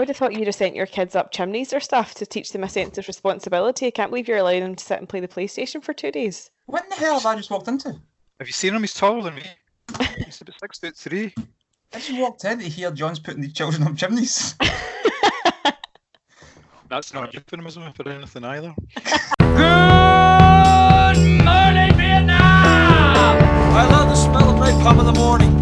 would have thought you'd have sent your kids up chimneys or stuff to teach them a sense of responsibility. I can't believe you're allowing them to sit and play the PlayStation for two days. What in the hell have I just walked into? Have you seen him? He's taller than me. He's about six foot three. I just walked in to hear John's putting the children up chimneys. That's not euphemism for anything either. Good morning, Vietnam! I love the smell of napalm in the morning.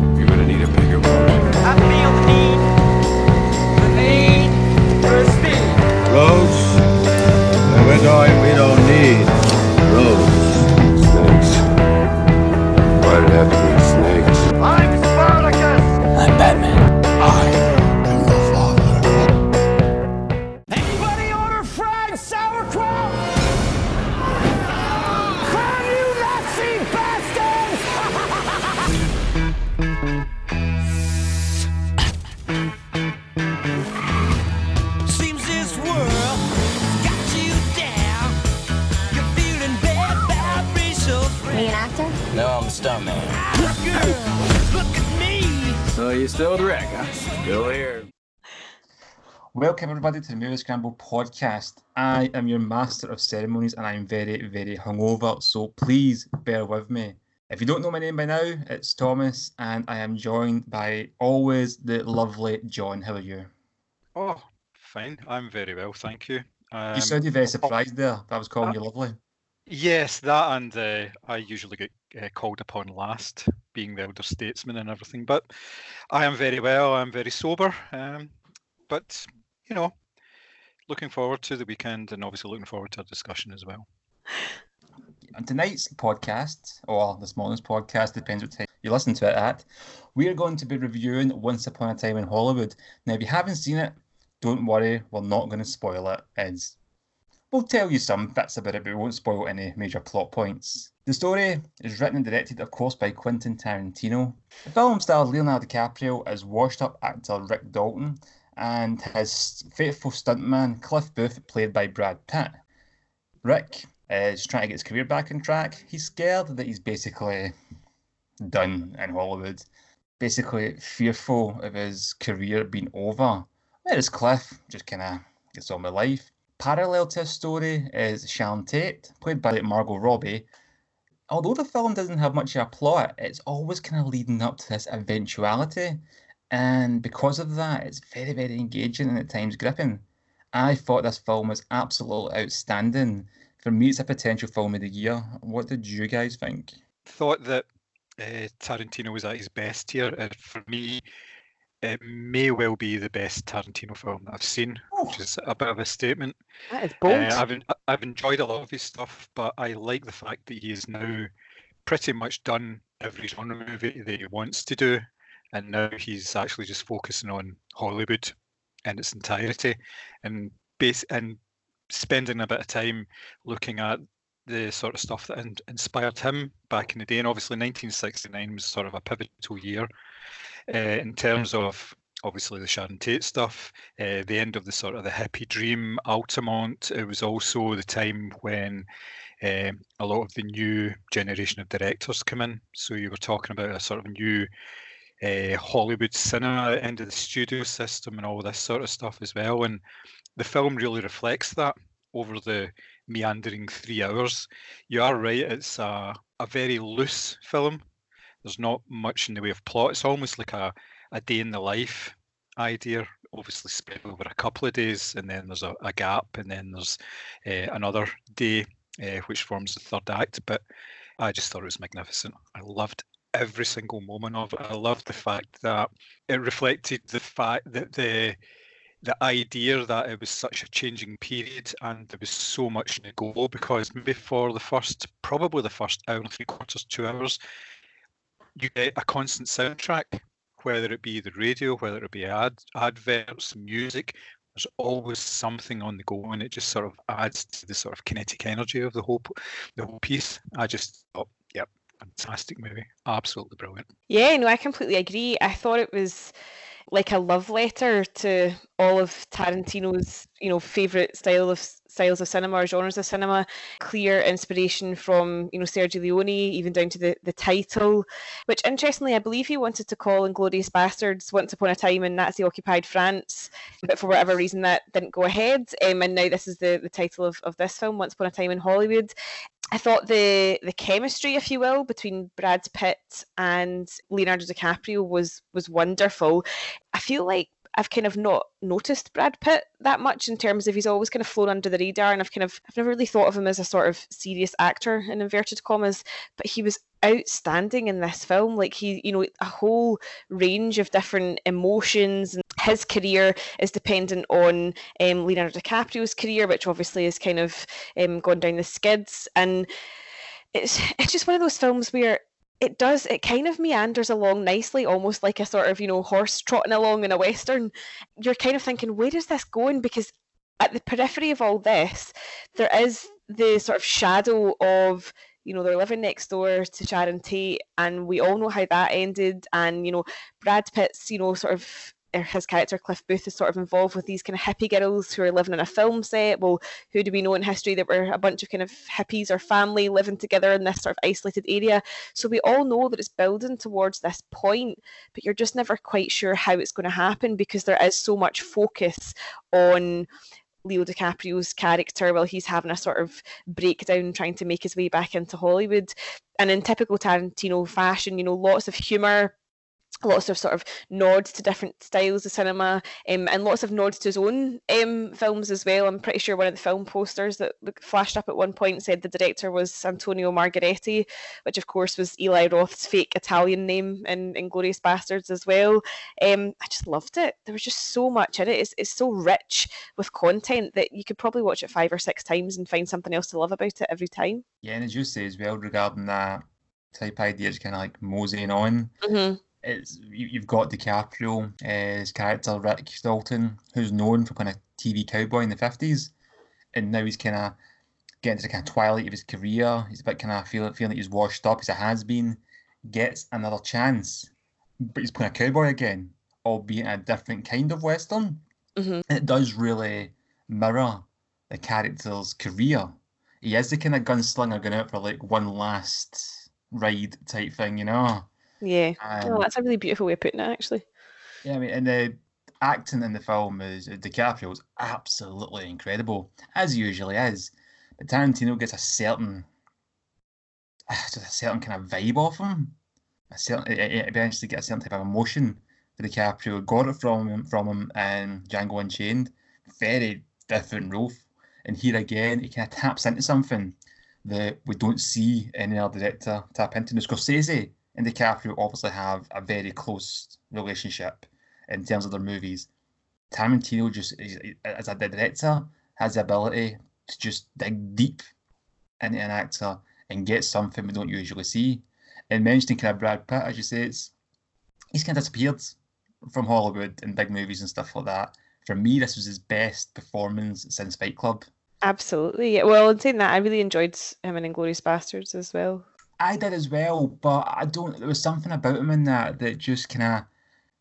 Welcome everybody to the Movie Scramble podcast. I am your master of ceremonies and I'm very, very hungover, so please bear with me. If you don't know my name by now, it's Thomas and I am joined by always the lovely John. How are you? Oh, fine. I'm very well, thank you. Um, you sounded very surprised there. that I was calling you lovely. Yes, that and uh, I usually get uh, called upon last, being the elder statesman and everything. But I am very well. I'm very sober. Um, but you know, looking forward to the weekend and obviously looking forward to our discussion as well. On tonight's podcast, or this morning's podcast, depends what time you listen to it at, we are going to be reviewing Once Upon a Time in Hollywood. Now, if you haven't seen it, don't worry, we're not going to spoil it. It's, we'll tell you some bits about it, but we won't spoil any major plot points. The story is written and directed, of course, by Quentin Tarantino. The film stars Leonardo DiCaprio as washed up actor Rick Dalton and his faithful stuntman Cliff Booth, played by Brad Pitt. Rick is trying to get his career back on track. He's scared that he's basically done in Hollywood, basically fearful of his career being over. Whereas Cliff just kind of gets on with life. Parallel to his story is Sharon Tate, played by Margot Robbie. Although the film doesn't have much of a plot, it's always kind of leading up to this eventuality. And because of that, it's very, very engaging and at times gripping. I thought this film was absolutely outstanding. For me, it's a potential film of the year. What did you guys think? Thought that uh, Tarantino was at his best here. Uh, for me, it may well be the best Tarantino film that I've seen, which is a bit of a statement. That is Uh, bold. I've I've enjoyed a lot of his stuff, but I like the fact that he is now pretty much done every genre movie that he wants to do, and now he's actually just focusing on Hollywood in its entirety, and base and spending a bit of time looking at the sort of stuff that in- inspired him back in the day. And obviously, 1969 was sort of a pivotal year uh, in terms of obviously the Sharon Tate stuff, uh, the end of the sort of the hippie dream, Altamont. It was also the time when um, a lot of the new generation of directors come in. So you were talking about a sort of new uh, Hollywood cinema, of the studio system, and all this sort of stuff as well. And the film really reflects that over the meandering three hours. You are right; it's a, a very loose film. There's not much in the way of plot. It's almost like a, a day in the life idea, obviously spread over a couple of days, and then there's a, a gap, and then there's uh, another day, uh, which forms the third act. But I just thought it was magnificent. I loved every single moment of it. I loved the fact that it reflected the fact that the the idea that it was such a changing period and there was so much to go because before the first probably the first hour and three quarters, two hours, you get a constant soundtrack, whether it be the radio, whether it be ad adverts, music. There's always something on the go, and it just sort of adds to the sort of kinetic energy of the whole the whole piece. I just thought, fantastic movie, absolutely brilliant. Yeah, no, I completely agree. I thought it was like a love letter to all of Tarantino's, you know, favorite style of styles of cinema or genres of cinema. Clear inspiration from you know Sergio Leone, even down to the the title, which interestingly I believe he wanted to call *Inglourious Basterds once upon a time in Nazi occupied France, but for whatever reason that didn't go ahead. Um, and now this is the the title of, of this film, *Once Upon a Time in Hollywood*. I thought the the chemistry, if you will, between Brad Pitt and Leonardo DiCaprio was was wonderful. I feel like I've kind of not noticed Brad Pitt that much in terms of he's always kind of flown under the radar, and I've kind of I've never really thought of him as a sort of serious actor in inverted commas, but he was outstanding in this film. Like he, you know, a whole range of different emotions. And his career is dependent on um, Leonardo DiCaprio's career, which obviously has kind of um, gone down the skids, and it's it's just one of those films where it does it kind of meanders along nicely almost like a sort of you know horse trotting along in a western. You're kind of thinking where is this going? Because at the periphery of all this there is the sort of shadow of you know they're living next door to Sharon Tate and we all know how that ended. And you know Brad Pitt's you know sort of Uh, his character Cliff Booth is sort of involved with these kind of hippie girls who are living in a film set. Well, who do we know in history that were a bunch of kind of hippies or family living together in this sort of isolated area? So we all know that it's building towards this point, but you're just never quite sure how it's going to happen because there is so much focus on Leo DiCaprio's character while he's having a sort of breakdown trying to make his way back into Hollywood. And in typical Tarantino fashion, you know, lots of humour, lots of sort of nods to different styles of cinema um, and lots of nods to his own um, films as well. I'm pretty sure one of the film posters that flashed up at one point said the director was Antonio Margheriti, which of course was Eli Roth's fake Italian name in Inglourious Basterds as well. Um, I just loved it. There was just so much in it. It's, it's so rich with content that you could probably watch it five or six times and find something else to love about it every time. Yeah, and as you say as well regarding that type idea, it's kind of like moseying on. Mm-hmm it's you, have got DiCaprio, uh, his character Rick Dalton, who's known for kind of TV cowboy in the fifties, and now he's kind of getting to the kind of twilight of his career. He's a bit kind of feeling feeling that he's washed up. He's a has been, gets another chance, but he's playing a cowboy again, albeit a different kind of western. Mm-hmm. It does really mirror the character's career. He is the kind of gunslinger going out for like one last ride type thing, you know. Yeah. Oh, that's a really beautiful way of putting it, actually. Yeah, I mean, and the acting in the film is uh, DiCaprio is absolutely incredible, as he usually is. But Tarantino gets a certain, just a certain kind of vibe off him. A certain, it, it eventually gets a certain type of emotion for DiCaprio. Got it from him from him in Django Unchained. Very different role. And here again, he kind of taps into something that we don't see any other director tap into. And Scorsese and DiCaprio obviously have a very close relationship in terms of their movies. Tarantino just, as a director, has the ability to just dig deep into an actor and get something we don't usually see. And mentioning kind of Brad Pitt, as you say, it's he's kind of disappeared from Hollywood and big movies and stuff like that. For me, this was his best performance since Fight Club. Absolutely. Well, in saying that, I really enjoyed him in Inglourious Basterds as well. I did as well, but I don't. There was something about him in that that just kind of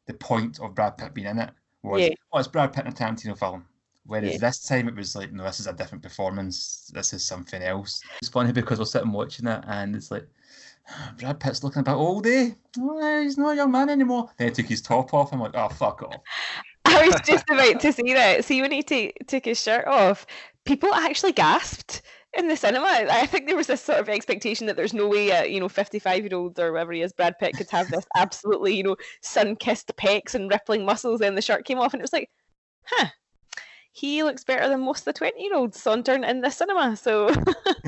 the point of Brad Pitt being in it was, Yeah. oh, it's Brad Pitt in a Tarantino film. Whereas Yeah. this time it was like, no, this is a different performance. This is something else. It's funny because we're sitting watching it and it's like, Brad Pitt's looking about all day. Eh? Oh, he's not a young man anymore. Then he took his top off. I'm like, oh, fuck off. I was just about to say that. See, when he ta- took his shirt off, people actually gasped in the cinema. I think there was this sort of expectation that there's no way a you know 55 year old or whatever he is, Brad Pitt, could have this absolutely you know sun kissed pecs and rippling muscles. Then the shirt came off, and it was like, huh. He looks better than most of the 20 year olds sauntering in the cinema. So,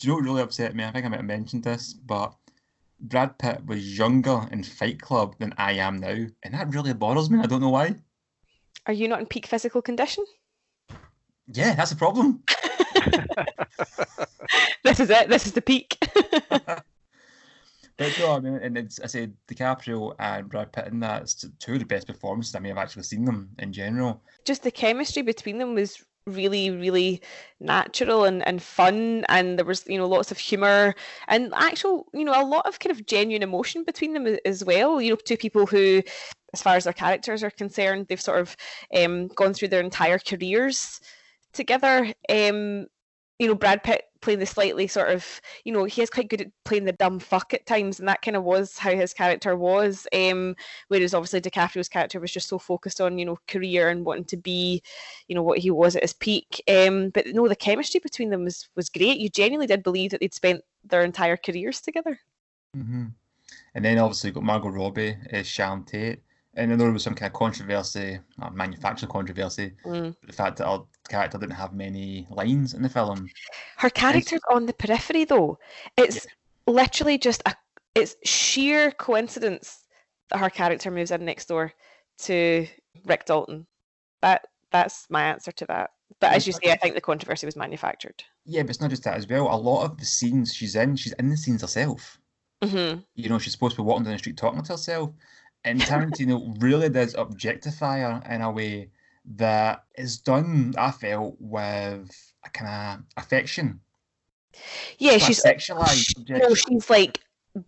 Do you know what really upset me? I think I might have mentioned this, but Brad Pitt was younger in Fight Club than I am now. And that really bothers me. I don't know why. are you not in peak physical condition? Yeah, that's a problem. This is it. This is the peak. But no, I mean, and it's, I said DiCaprio and Brad Pitt in that, it's two of the best performances I may have actually seen them in general. just the chemistry between them was really really natural and, and fun and there was you know lots of humor and actual you know a lot of kind of genuine emotion between them as well you know two people who as far as their characters are concerned they've sort of um, gone through their entire careers together. Um, you know, Brad Pitt playing the slightly sort of, you know, he is quite good at playing the dumb fuck at times, and that kind of was how his character was. Um, whereas obviously DiCaprio's character was just so focused on, you know, career and wanting to be, you know, what he was at his peak. Um, but no, the chemistry between them was was great. You genuinely did believe that they'd spent their entire careers together. Mm-hmm. And then obviously got Margot Robbie as Sharon Tate. And then there was some kind of controversy, uh, manufactured controversy, Mm. the fact that our character didn't have many lines in the film. Her character's on the periphery though. It's literally just a it's sheer coincidence that her character moves in next door to Rick Dalton. That that's my answer to that. But as you say, I think the controversy was manufactured. Yeah, but it's not just that as well. A lot of the scenes she's in, she's in the scenes herself. hmm You know, she's supposed to be walking down the street talking to herself. And Tarantino really does objectify her in a way that is done, I felt, with a kind of affection. Yeah, she's sexualized no, she's like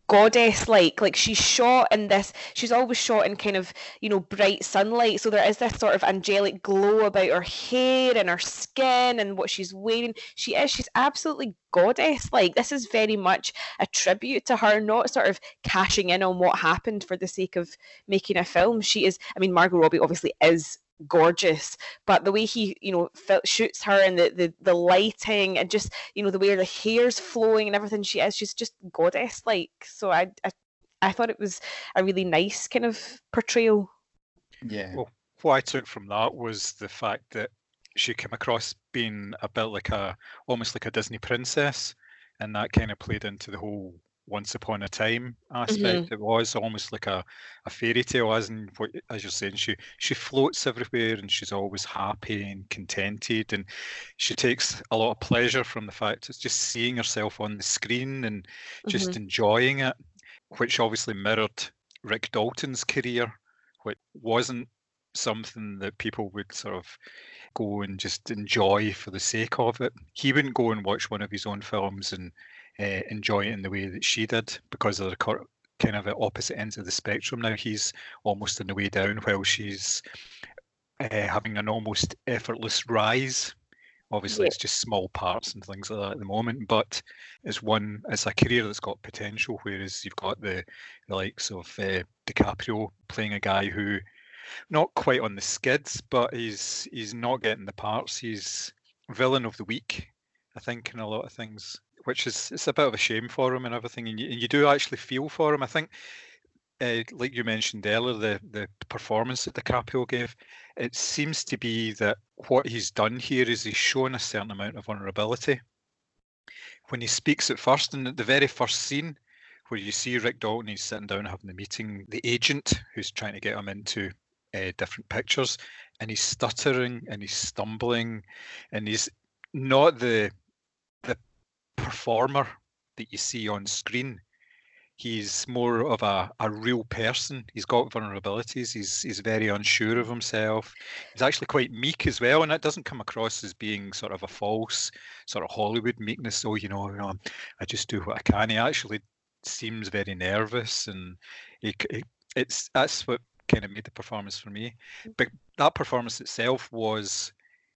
goddess like like she's shot in this she's always shot in kind of you know bright sunlight so there is this sort of angelic glow about her hair and her skin and what she's wearing. She is she's absolutely goddess like this is very much a tribute to her not sort of cashing in on what happened for the sake of making a film. She is i mean margot robbie obviously is gorgeous but the way he you know fil- shoots her and the, the the lighting and just you know the way the hair's flowing and everything she is she's just goddess like so I, I i thought it was a really nice kind of portrayal Yeah. Well, what I took from that was the fact that she came across being a bit like a almost like a Disney princess, and that kind of played into the whole once upon a time aspect. Mm-hmm. It was almost like a, a fairy tale, as in what as you're saying, she she floats everywhere and she's always happy and contented, and she takes a lot of pleasure from the fact it's just seeing herself on the screen and just mm-hmm. enjoying it, which obviously mirrored Rick Dalton's career, which wasn't something that people would sort of go and just enjoy for the sake of it. He wouldn't go and watch one of his own films and uh, enjoy it in the way that she did because of the cor- kind of at opposite ends of the spectrum. Now he's almost on the way down while she's uh, having an almost effortless rise. Obviously, Yeah. it's just small parts and things like that at the moment, but it's one. It's a career that's got potential. Whereas you've got the, the likes of uh, DiCaprio playing a guy who not quite on the skids, but he's he's not getting the parts. He's villain of the week, I think, in a lot of things, which is it's a bit of a shame for him and everything. And you, and you do actually feel for him. I think, uh, like you mentioned earlier, the the performance that DiCaprio gave, it seems to be that what he's done here is he's shown a certain amount of vulnerability. When he speaks at first, in the very first scene, where you see Rick Dalton, he's sitting down having the meeting, the agent who's trying to get him into uh, different pictures, and he's stuttering and he's stumbling, and he's not the performer that you see on screen. He's more of a, a real person. He's got vulnerabilities. He's he's very unsure of himself. He's actually quite meek as well, and that doesn't come across as being sort of a false sort of Hollywood meekness. Oh, you know, you know, I just do what I can. He actually seems very nervous, and he, he- it's that's what kind of made the performance for me. But that performance itself was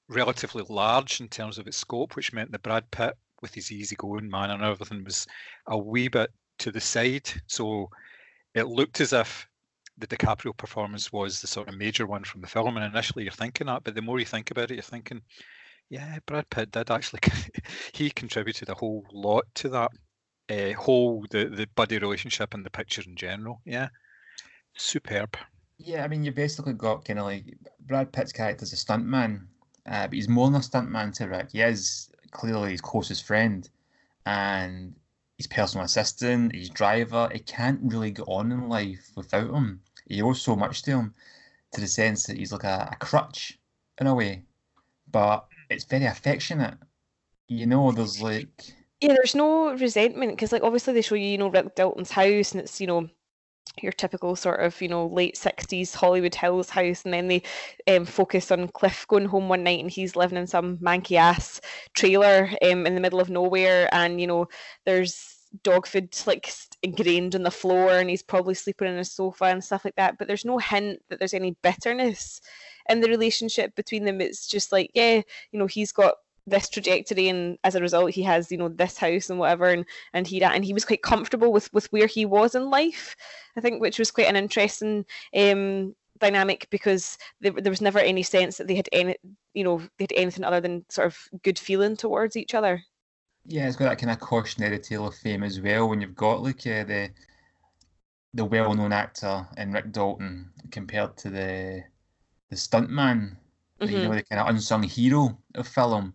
relatively large in terms of its scope, which meant that Brad Pitt, with his easygoing manner and everything, was a wee bit to the side. So it looked as if the DiCaprio performance was the sort of major one from the film, and initially you're thinking that, but the more you think about it, you're thinking, yeah, Brad Pitt did actually. he contributed a whole lot to that uh, whole the the buddy relationship and the picture in general. Yeah, superb. Yeah, I mean, you basically got kind of like Brad Pitt's character character's a stuntman, uh, but he's more than a stuntman to Rick. He is clearly his closest friend and his personal assistant, his driver. He can't really get on in life without him. He owes so much to him, to the sense that he's like a, a crutch in a way, but it's very affectionate. You know, there's like yeah there's no resentment because like obviously they show you you know rick dalton's house and it's you know your typical sort of you know late 60s hollywood hills house and then they um, focus on cliff going home one night and he's living in some manky ass trailer um, in the middle of nowhere and you know there's dog food like ingrained on the floor and he's probably sleeping on a sofa and stuff like that but there's no hint that there's any bitterness in the relationship between them. It's just like, yeah, you know, he's got this trajectory and as a result he has you know this house and whatever and and he that, and he was quite comfortable with with where he was in life i think which was quite an interesting um dynamic because there, there was never any sense that they had any you know they had anything other than sort of good feeling towards each other Yeah, it's got that kind of cautionary tale of fame as well. When you've got like uh, the the well-known actor in Rick Dalton compared to the the stuntman, the, you know, the kind of unsung hero of film,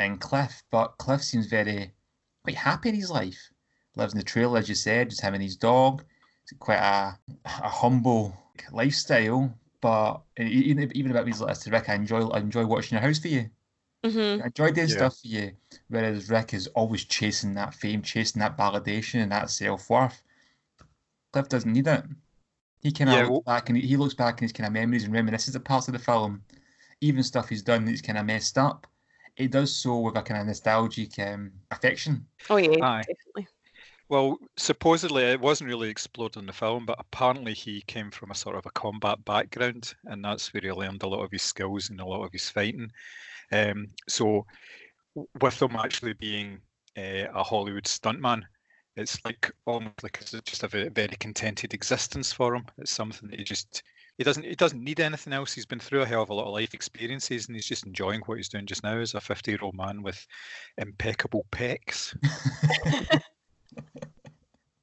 and Cliff. But Cliff seems very quite happy in his life. Lives in the trailer, as you said, just having his dog. It's quite a a humble lifestyle. But even even about these letters to Rick, I enjoy I enjoy watching your house for you. hmm I enjoy doing Yeah. stuff for you. Whereas Rick is always chasing that fame, chasing that validation and that self worth. Cliff doesn't need it. He kind of Yeah, looks well- back and he, he looks back in his kind of memories and reminisces of parts of the film, even stuff he's done that's kind of messed up. It does so with a kind of nostalgic um, affection. oh yeah Aye. definitely Well, supposedly it wasn't really explored in the film, but apparently he came from a sort of a combat background, and that's where he learned a lot of his skills and a lot of his fighting. Um, so, with him actually being uh, a Hollywood stuntman, it's like almost like it's just a ve- very contented existence for him. It's something that he just he doesn't he doesn't need anything else. He's been through a hell of a lot of life experiences, and he's just enjoying what he's doing just now as a fifty year old man with impeccable pecs.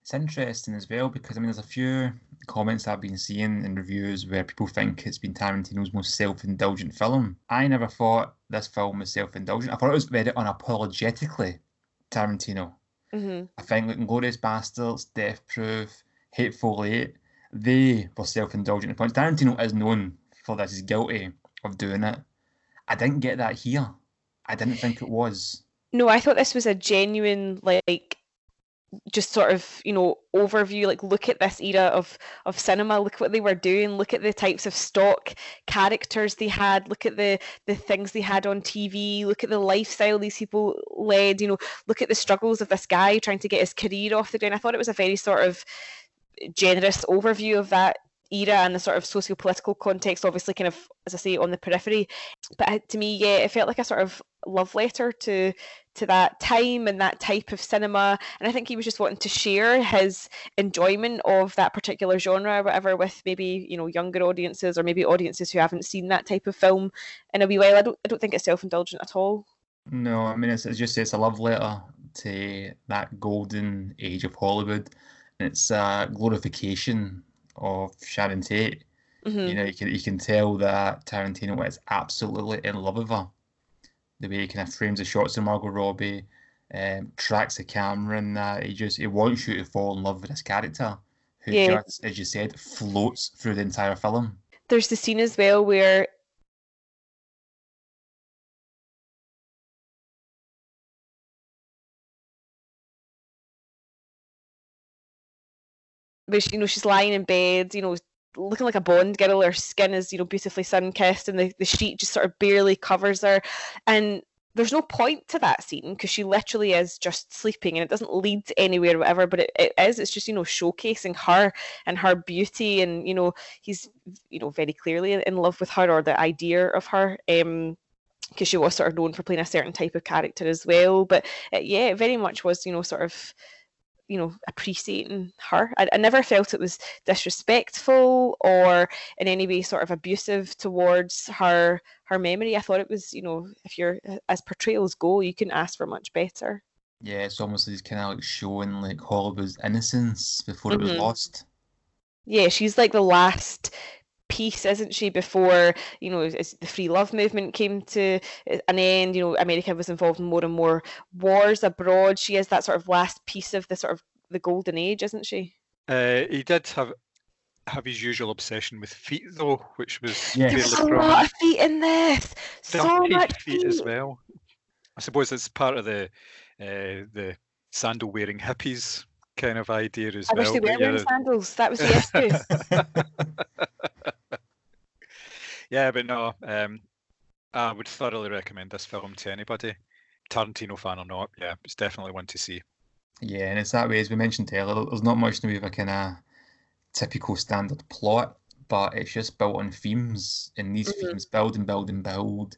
It's interesting as well because I mean, there's a few comments I've been seeing in reviews where people think it's been Tarantino's most self-indulgent film. I never thought this film was self-indulgent. I thought it was very unapologetically Tarantino. hmm I think like Glorious Bastards, Death Proof, Hateful Eight, they were self-indulgent at points. Tarantino is known for this. He's guilty of doing it. I didn't get that here. I didn't think it was. no i thought this was a genuine like just sort of you know overview like look at this era of of cinema look what they were doing look at the types of stock characters they had look at the the things they had on tv look at the lifestyle these people led you know look at the struggles of this guy trying to get his career off the ground i thought it was a very sort of generous overview of that era and the sort of socio-political context obviously kind of as i say on the periphery. But uh, to me yeah it felt like a sort of love letter to to that time and that type of cinema. And i think he was just wanting to share his enjoyment of that particular genre or whatever with maybe you know younger audiences or maybe audiences who haven't seen that type of film in a wee while. I don't, I don't think it's self-indulgent at all. No, I mean it's, it's just it's a love letter to that golden age of Hollywood. It's a glorification of Sharon Tate. Mhm. You know, you can you can tell that Tarantino is absolutely in love with her. The way he kind of frames the shots of Margot Robbie, um, tracks the camera, and that he just he wants you to fall in love with this character, who Yeah. just, as you said, floats through the entire film. there's the scene as well where she, you know she's lying in bed you know looking like a bond girl. Her skin is you know beautifully sun kissed and the, the sheet just sort of barely covers her. And there's no point to that scene because she literally is just sleeping and it doesn't lead to anywhere or whatever but it, it is. It's just you know showcasing her and her beauty and you know he's you know very clearly in- love with her or the idea of her um because she was sort of known for playing a certain type of character as well. But yeah it very much was you know sort of you know appreciating her I, I never felt it was disrespectful or in any way sort of abusive towards her her memory i thought it was you know if you're as portrayals go you can ask for much better Yeah, it's almost like he's kind of like showing like Hollywood's innocence before it was Mhm. lost. yeah she's like the last piece isn't she before you know as the free love movement came to uh, an end you know america was involved in more and more wars abroad she is that sort of last piece of the sort of the golden age isn't she Uh, he did have have his usual obsession with feet, though, which was Yes. there's a fairly lot of feet in this so much feet as feet. well. I suppose it's part of the uh, the sandal wearing hippies kind of idea as i well. wish they but were wearing yeah, sandals that was the issue yeah, but no, um, I would thoroughly recommend this film to anybody, Tarantino fan or not. Yeah, it's definitely one to see. Yeah, and it's that way as we mentioned earlier. There's not much in the way of a kind of typical standard plot, but it's just built on themes, and these Mhm. themes build and build and build.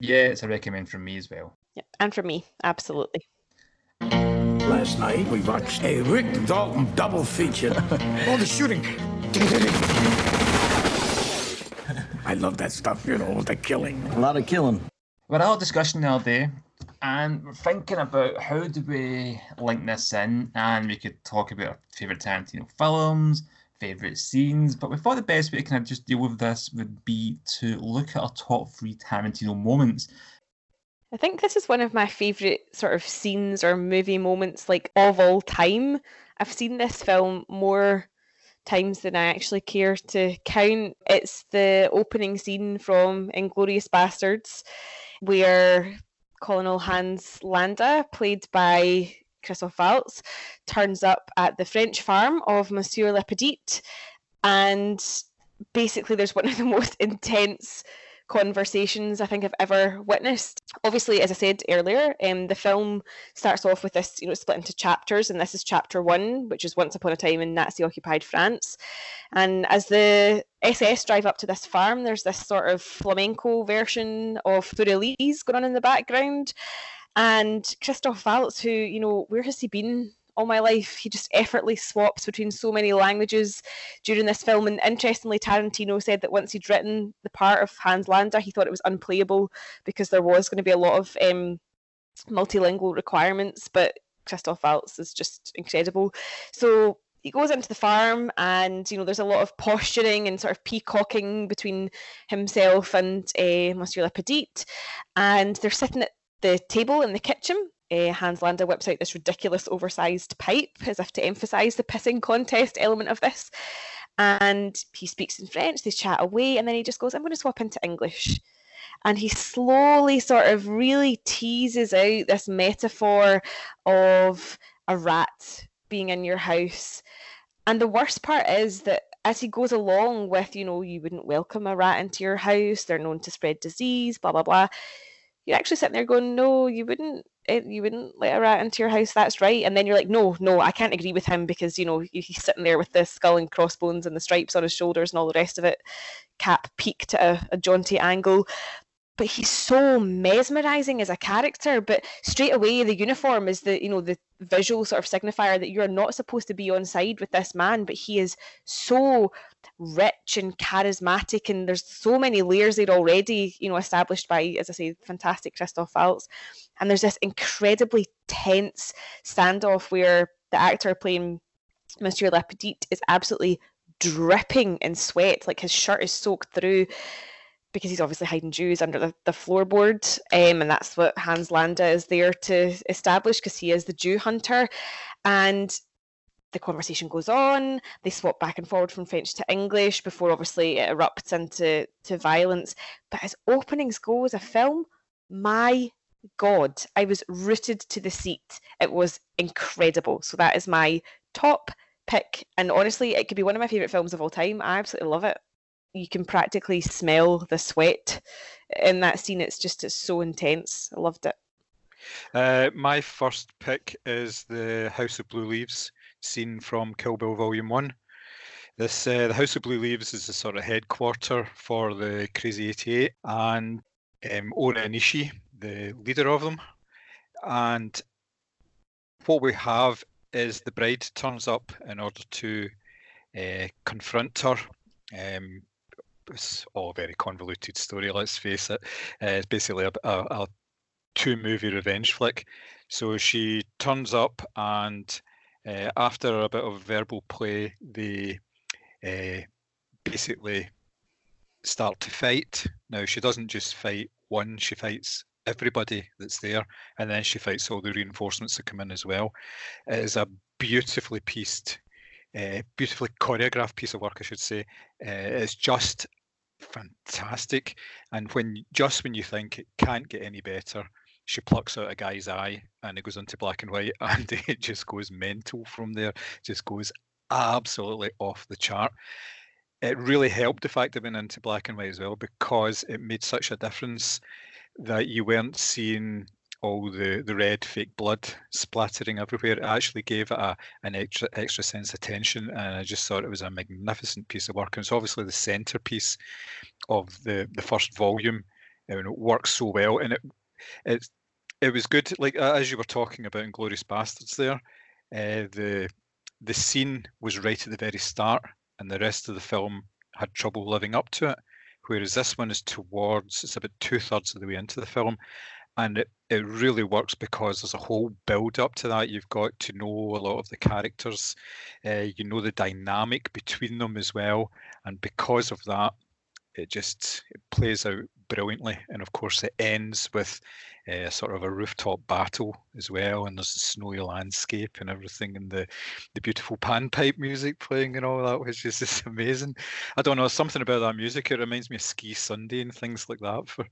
Yeah, it's a recommend from me as well. Yeah, and for me, absolutely. Last night we watched a Rick Dalton double feature. All the shooting. I love that stuff, you know, the killing. A lot of killing. We had a little discussion the other day, and we're thinking about how do we link this in, and we could talk about our favourite Tarantino films, favourite scenes, but we thought the best way to kind of just deal with this would be to look at our top three Tarantino moments. I think this is one of my favourite sort of scenes or movie moments, like of all time. I've seen this film more times than I actually care to count. It's the opening scene from Inglourious Basterds, where Colonel Hans Landa, played by Christoph Waltz, turns up at the French farm of Monsieur LaPadite, and basically there's one of the most intense conversations I think I've ever witnessed. Obviously, as I said earlier, um, the film starts off with this, you know, split into chapters, and this is chapter one, which is Once Upon a Time in Nazi-occupied France. And as the SS drive up to this farm, there's this sort of flamenco version of Für Elise going on in the background. And Christoph Waltz, who, you know, where has he been all my life? He just effortlessly swaps between so many languages during this film. And interestingly, Tarantino said that once he'd written the part of Hans Landa, he thought it was unplayable because there was going to be a lot of um, multilingual requirements. But Christoph Waltz is just incredible. So he goes into the farm and you know there's a lot of posturing and sort of peacocking between himself and uh, monsieur LaPadite and they're sitting at the table in the kitchen uh, hans landa whips out this ridiculous oversized pipe as if to emphasize the pissing contest element of this and he speaks in french they chat away and then he just goes i'm going to swap into english and he slowly sort of really teases out this metaphor of a rat being in your house and the worst part is that as he goes along with, you know, you wouldn't welcome a rat into your house, they're known to spread disease, blah blah blah. You're actually sitting there going, no, you wouldn't, you wouldn't let a rat into your house. That's right. And then you're like, no, no, I can't agree with him because you know he's sitting there with the skull and crossbones and the stripes on his shoulders and all the rest of it, cap peaked at a, a jaunty angle but he's so mesmerizing as a character but straight away the uniform is the you know the visual sort of signifier that you're not supposed to be on side with this man but he is so rich and charismatic and there's so many layers there already you know established by as i say fantastic christoph waltz and there's this incredibly tense standoff where the actor playing monsieur LaPadite is absolutely dripping in sweat like his shirt is soaked through because he's obviously hiding Jews under the, the floorboard, um, and that's what Hans Landa is there to establish because he is the Jew hunter. And the conversation goes on. They swap back and forward from French to English before obviously it erupts into to violence. But as openings go as a film, my God, I was rooted to the seat. It was incredible. So that is my top pick. And honestly, it could be one of my favourite films of all time. I absolutely love it you can practically smell the sweat in that scene. It's just it's so intense. I loved it. Uh, my first pick is the House of Blue Leaves scene from Kill Bill Volume One. This uh, the House of Blue Leaves is the sort of headquarter for the Crazy Eighty Eight and um, O-Ren Ishii, the leader of them. And what we have is the bride turns up in order to uh, confront her. Um, it's all a very convoluted story. Let's face it. Uh, it's basically a, a, a two-movie revenge flick. So she turns up, and uh, after a bit of verbal play, they uh, basically start to fight. Now she doesn't just fight one; she fights everybody that's there, and then she fights all the reinforcements that come in as well. It is a beautifully pieced uh, beautifully choreographed piece of work, I should say. Uh, it's just fantastic. And when just when you think it can't get any better, she plucks out a guy's eye and it goes into black and white, and it just goes mental from there. Just goes absolutely off the chart. It really helped the fact it went into black and white as well because it made such a difference that you weren't seeing all the, the red fake blood splattering everywhere. It actually gave it a, an extra extra sense of tension, and I just thought it was a magnificent piece of work. And it's obviously the centerpiece of the the first volume. Know, it works so well, and it it it was good. Like as you were talking about Inglourious Basterds, there, uh, the the scene was right at the very start, and the rest of the film had trouble living up to it. Whereas this one is towards, it's about two thirds of the way into the film, and it, it really works because there's a whole build up to that. You've got to know a lot of the characters, uh, you know the dynamic between them as well, and because of that, it just it plays out brilliantly. And of course, it ends with uh, sort of a rooftop battle as well, and there's the snowy landscape and everything, and the the beautiful panpipe music playing and all that, which is just amazing. I don't know something about that music. It reminds me of Ski Sunday and things like that. For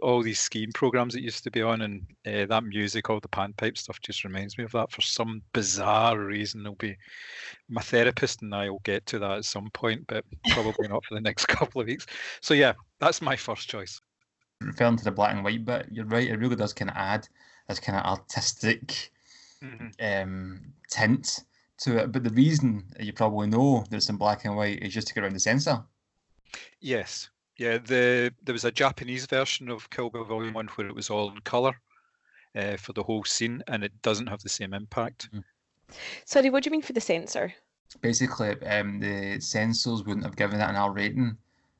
all these skiing programs that used to be on, and uh, that music, all the panpipe stuff, just reminds me of that for some bizarre reason. There'll be my therapist and I will get to that at some point, but probably not for the next couple of weeks. So yeah, that's my first choice referring to the black and white bit, you're right. It really does kind of add this kind of artistic Mhm. um, tint to it. But the reason you probably know there's some black and white is just to get around the censor. Yes. Yeah, the there was a Japanese version of Kill Bill Volume One where it was all in color uh, for the whole scene, and it doesn't have the same impact. Sorry, what do you mean for the censor? Basically, um, the censors wouldn't have given it an R rating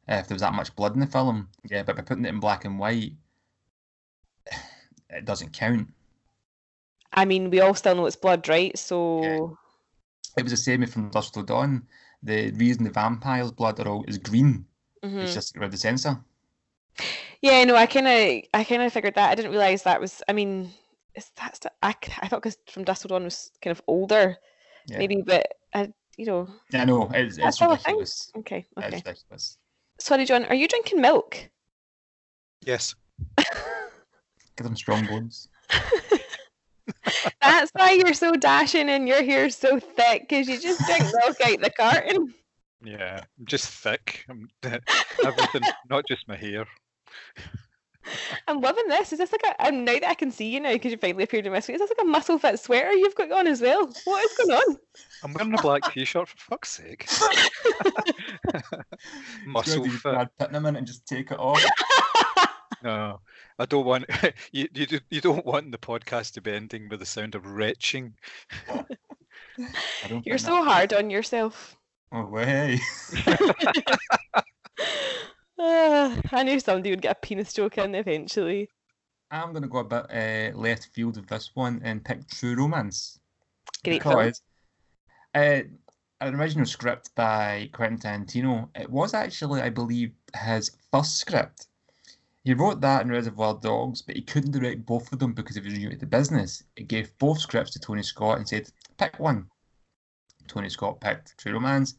if there was that much blood in the film. Yeah, but by putting it in black and white, it doesn't count. I mean, we all still know it's blood, right? So It was the same from Dusk Till Dawn. The reason the vampires' blood are all is green Mhm. is just to get rid of the censor. yeah, no, I kind of, I kind of figured that. I didn't realize that was. I mean, is that st- I, I thought because from Dusk Till Dawn was kind of older, Yeah. maybe, but I, you know, Yeah, no, it's, it's ridiculous. okay, It's okay. ridiculous. Sorry, John, are you drinking milk? Yes. Give them strong bones. That's why you're so dashing and your hair's so thick because you just drink milk out the carton. Yeah, I'm just thick. I'm, everything, not just my hair. I'm loving this. Is this like a? And now that I can see you now because you finally appeared in my screen, is this like a muscle fit sweater you've got on as well? What is going on? I'm wearing a black t-shirt for fuck's sake. Muscle fit. Brad Pitt in a minute and just take it off. No, I don't want you. You do- you don't want the podcast to be ending with the sound of retching. You're so hard on yourself. Oh, way. Ah, I knew somebody would get a penis joke in eventually. I'm going to go a bit uh, left field with this one and pick True Romance. Great because uh, an original script by Quentin Tarantino. It was actually, I believe, his first script. He wrote that in Reservoir Dogs, but he couldn't direct both of them because he was new to the business. He gave both scripts to Tony Scott and said, pick one. Tony Scott picked True Romance.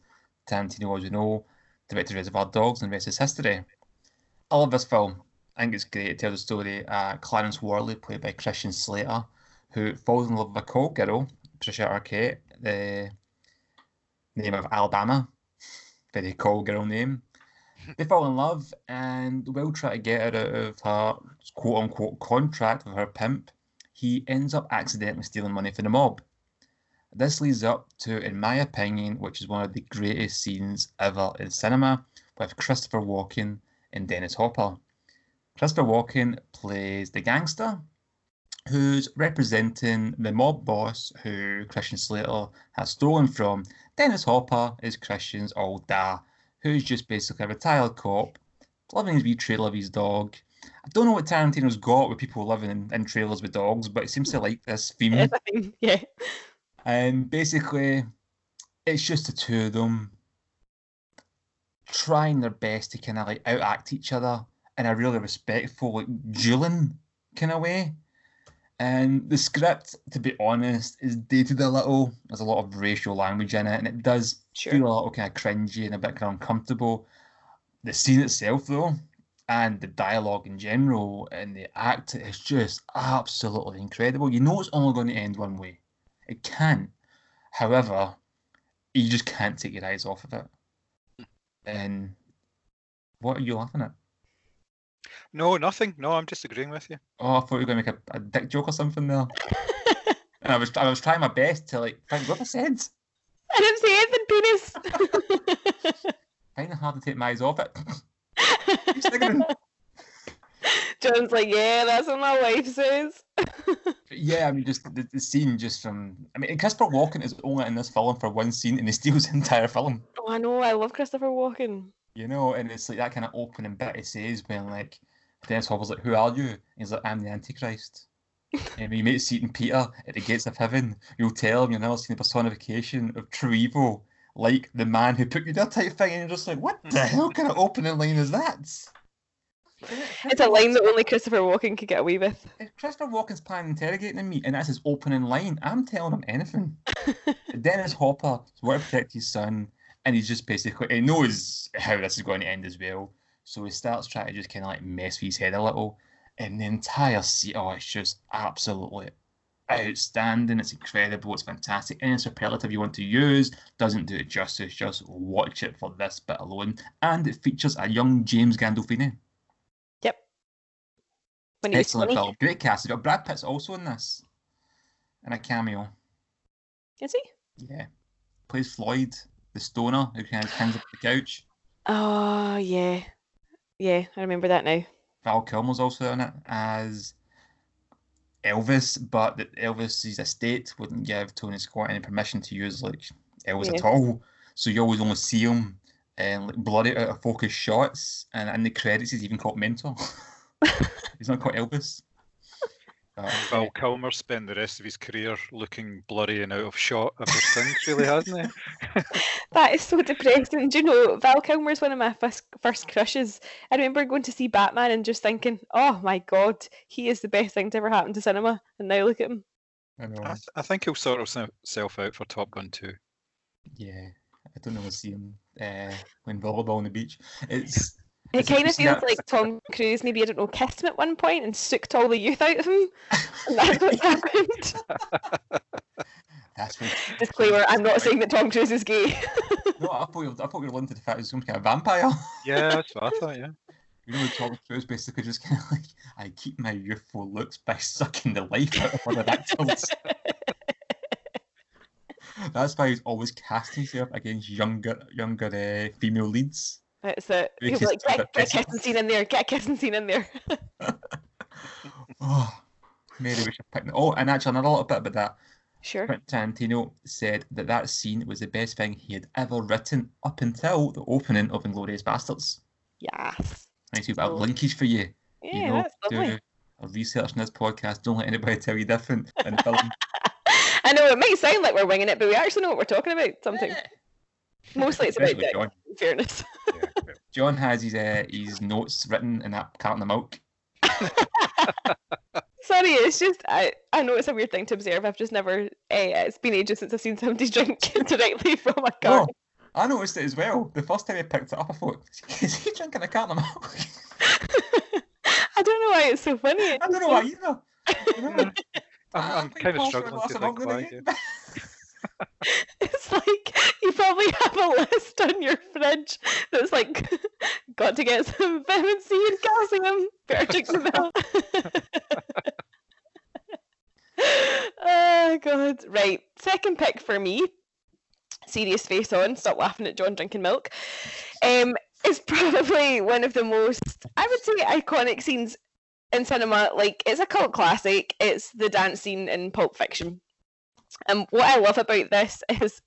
Tarantino, as you know, directed Reservoir Dogs, and the rest is history. I love this film. I think it's great. to tell the story uh, Clarence Worley, played by Christian Slater, who falls in love with a call girl, Patricia Arquette, the name of Alabama. Very call girl name. They fall in love and will try to get her out of her quote unquote contract with her pimp. He ends up accidentally stealing money from the mob. This leads up to, in my opinion, which is one of the greatest scenes ever in cinema, with Christopher Walken and Dennis Hopper. Christopher Walken plays the gangster who's representing the mob boss who Christian Slater has stolen from. Dennis Hopper is Christian's old dad, who's just basically a retired cop, living his wee trailer with his dog. I don't know what Tarantino's got with people living in, in trailers with dogs, but it seems to like this theme. Yeah. And basically, it's just the two of them trying their best to kind of like outact each other in a really respectful, like dueling kind of way. And the script, to be honest, is dated a little. There's a lot of racial language in it, and it does Sure. feel a little kind of cringy and a bit kind of uncomfortable. The scene itself, though, and the dialogue in general, and the act is just absolutely incredible. You know it's only going to end one way. It can. However, you just can't take your eyes off of it. And what are you laughing at? No, nothing. No, I'm just agreeing with you. Oh, I thought you were going to make a, a dick joke or something there. and I was I was trying my best to like think what I said. I didn't say anything, penis. Kind of hard to take my eyes off it. John's like, yeah, that's what my wife says. yeah, I mean, just the, the scene just from. I mean, Christopher Walken is only in this film for one scene, and he steals the entire film. oh, I know. I love Christopher Walken. You know, and it's like that kind of opening bit he says when like Dennis Hopper's like, "Who are you?" And he's like, "I'm the Antichrist." and when you meet Saint Peter at the gates of heaven, you'll tell him you've never seen the personification of true evil, like the man who put you there type thing, and you're just like, "What the hell kind of opening line is that?" It's a line that only Christopher Walken could get away with. If Christopher Walken's planning interrogating me, and that's his opening line, I'm telling him anything. Dennis Hopper is want to protect his son, and he's just basically he knows how this is going to end as well. So he starts trying to just kind of like mess with his head a little, and the entire scene, oh, it's just absolutely outstanding. It's incredible. It's fantastic. Any superlative you want to use doesn't do it justice. Just watch it for this bit alone, and it features a young James Gandolfini. Yep. When he was Excellent 20. film. Great cast. You've got Brad Pitt's also in this, in a cameo. Is he? Yeah. Plays Floyd, the stoner who kind of hangs up the couch. Oh, yeah. Yeah, I remember that now. Val Kilmer's also in it as Elvis, but that Elvis's estate wouldn't give Tony Scott any permission to use like Elvis at Yeah. all. So you always only see him and like blurry out of focus shots, and in the credits he's even called Mentor. he's not quite Elvis. Uh, Val Kilmer spent the rest of his career looking blurry and out of shot ever since, really, hasn't he? That is so depressing. Do you know, Val Kilmer is one of my first, first crushes. I remember going to see Batman and just thinking, oh my god, he is the best thing to ever happen to cinema. And now look at him. I know. I, th- I think he'll sort himself out for Top Gun 2. Yeah, I don't want to see him uh, playing volleyball on the beach. It's It kind of feels that- like Tom Cruise maybe, I don't know, kissed him at one point and sucked all the youth out of him. And that's what's happened. that's what. Disclaimer, I'm not saying that Tom Cruise is gay. No, I thought you were, I thought you were alluding to the fact he's some kind of vampire. Yeah, that's what I thought, yeah. You know, Tom Cruise basically just kind of like, I keep my youthful looks by sucking the life out of other actors. That's why he's always casting himself against younger, younger uh, female leads. Uh, that's it. He was like, it's a get, get a kissing scene in there, get a kissing scene in there. Oh, maybe we should pick. Oh, and actually, another little bit about that. Sure. Tarantino said that that scene was the best thing he had ever written up until the opening of *Inglourious Basterds*. Yes. Nice wee bit of Oh. linkage for you. Yeah, you know, that's lovely. do a research in this podcast. Don't let anybody tell you different. In film. I know it might sound like we're winging it, but we actually know what we're talking about. Something. Mostly it's about dick, fairness. John has his uh, his notes written in that carton of milk. Sorry, it's just I, I know it's a weird thing to observe. I've just never. Eh, it's been ages since I've seen somebody drink directly from a Oh, carton. I noticed it as well. The first time I picked it up, I thought, is he drinking a carton of milk? I don't know why it's so funny. I don't know why either. You know, I'm, I I'm kind of Paul for a struggling to think why. It's like you probably have a list on your fridge that's like, got to get some vitamin C and calcium. Better drink some milk. oh god! Right, second pick for me. Serious face on. Stop laughing at John drinking milk. Um, is probably one of the most, I would say, iconic scenes in cinema. Like it's a cult classic. It's the dance scene in Pulp Fiction. And what I love about this is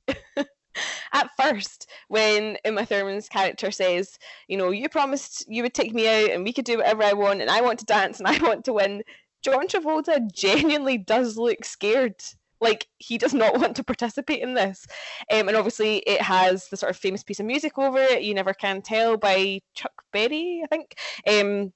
at first, when Uma Thurman's character says, you know, you promised you would take me out and we could do whatever I want and I want to dance and I want to win, John Travolta genuinely does look scared. Like he does not want to participate in this. Um, and obviously it has the sort of famous piece of music over it, You Never Can Tell by Chuck Berry, I think. Um,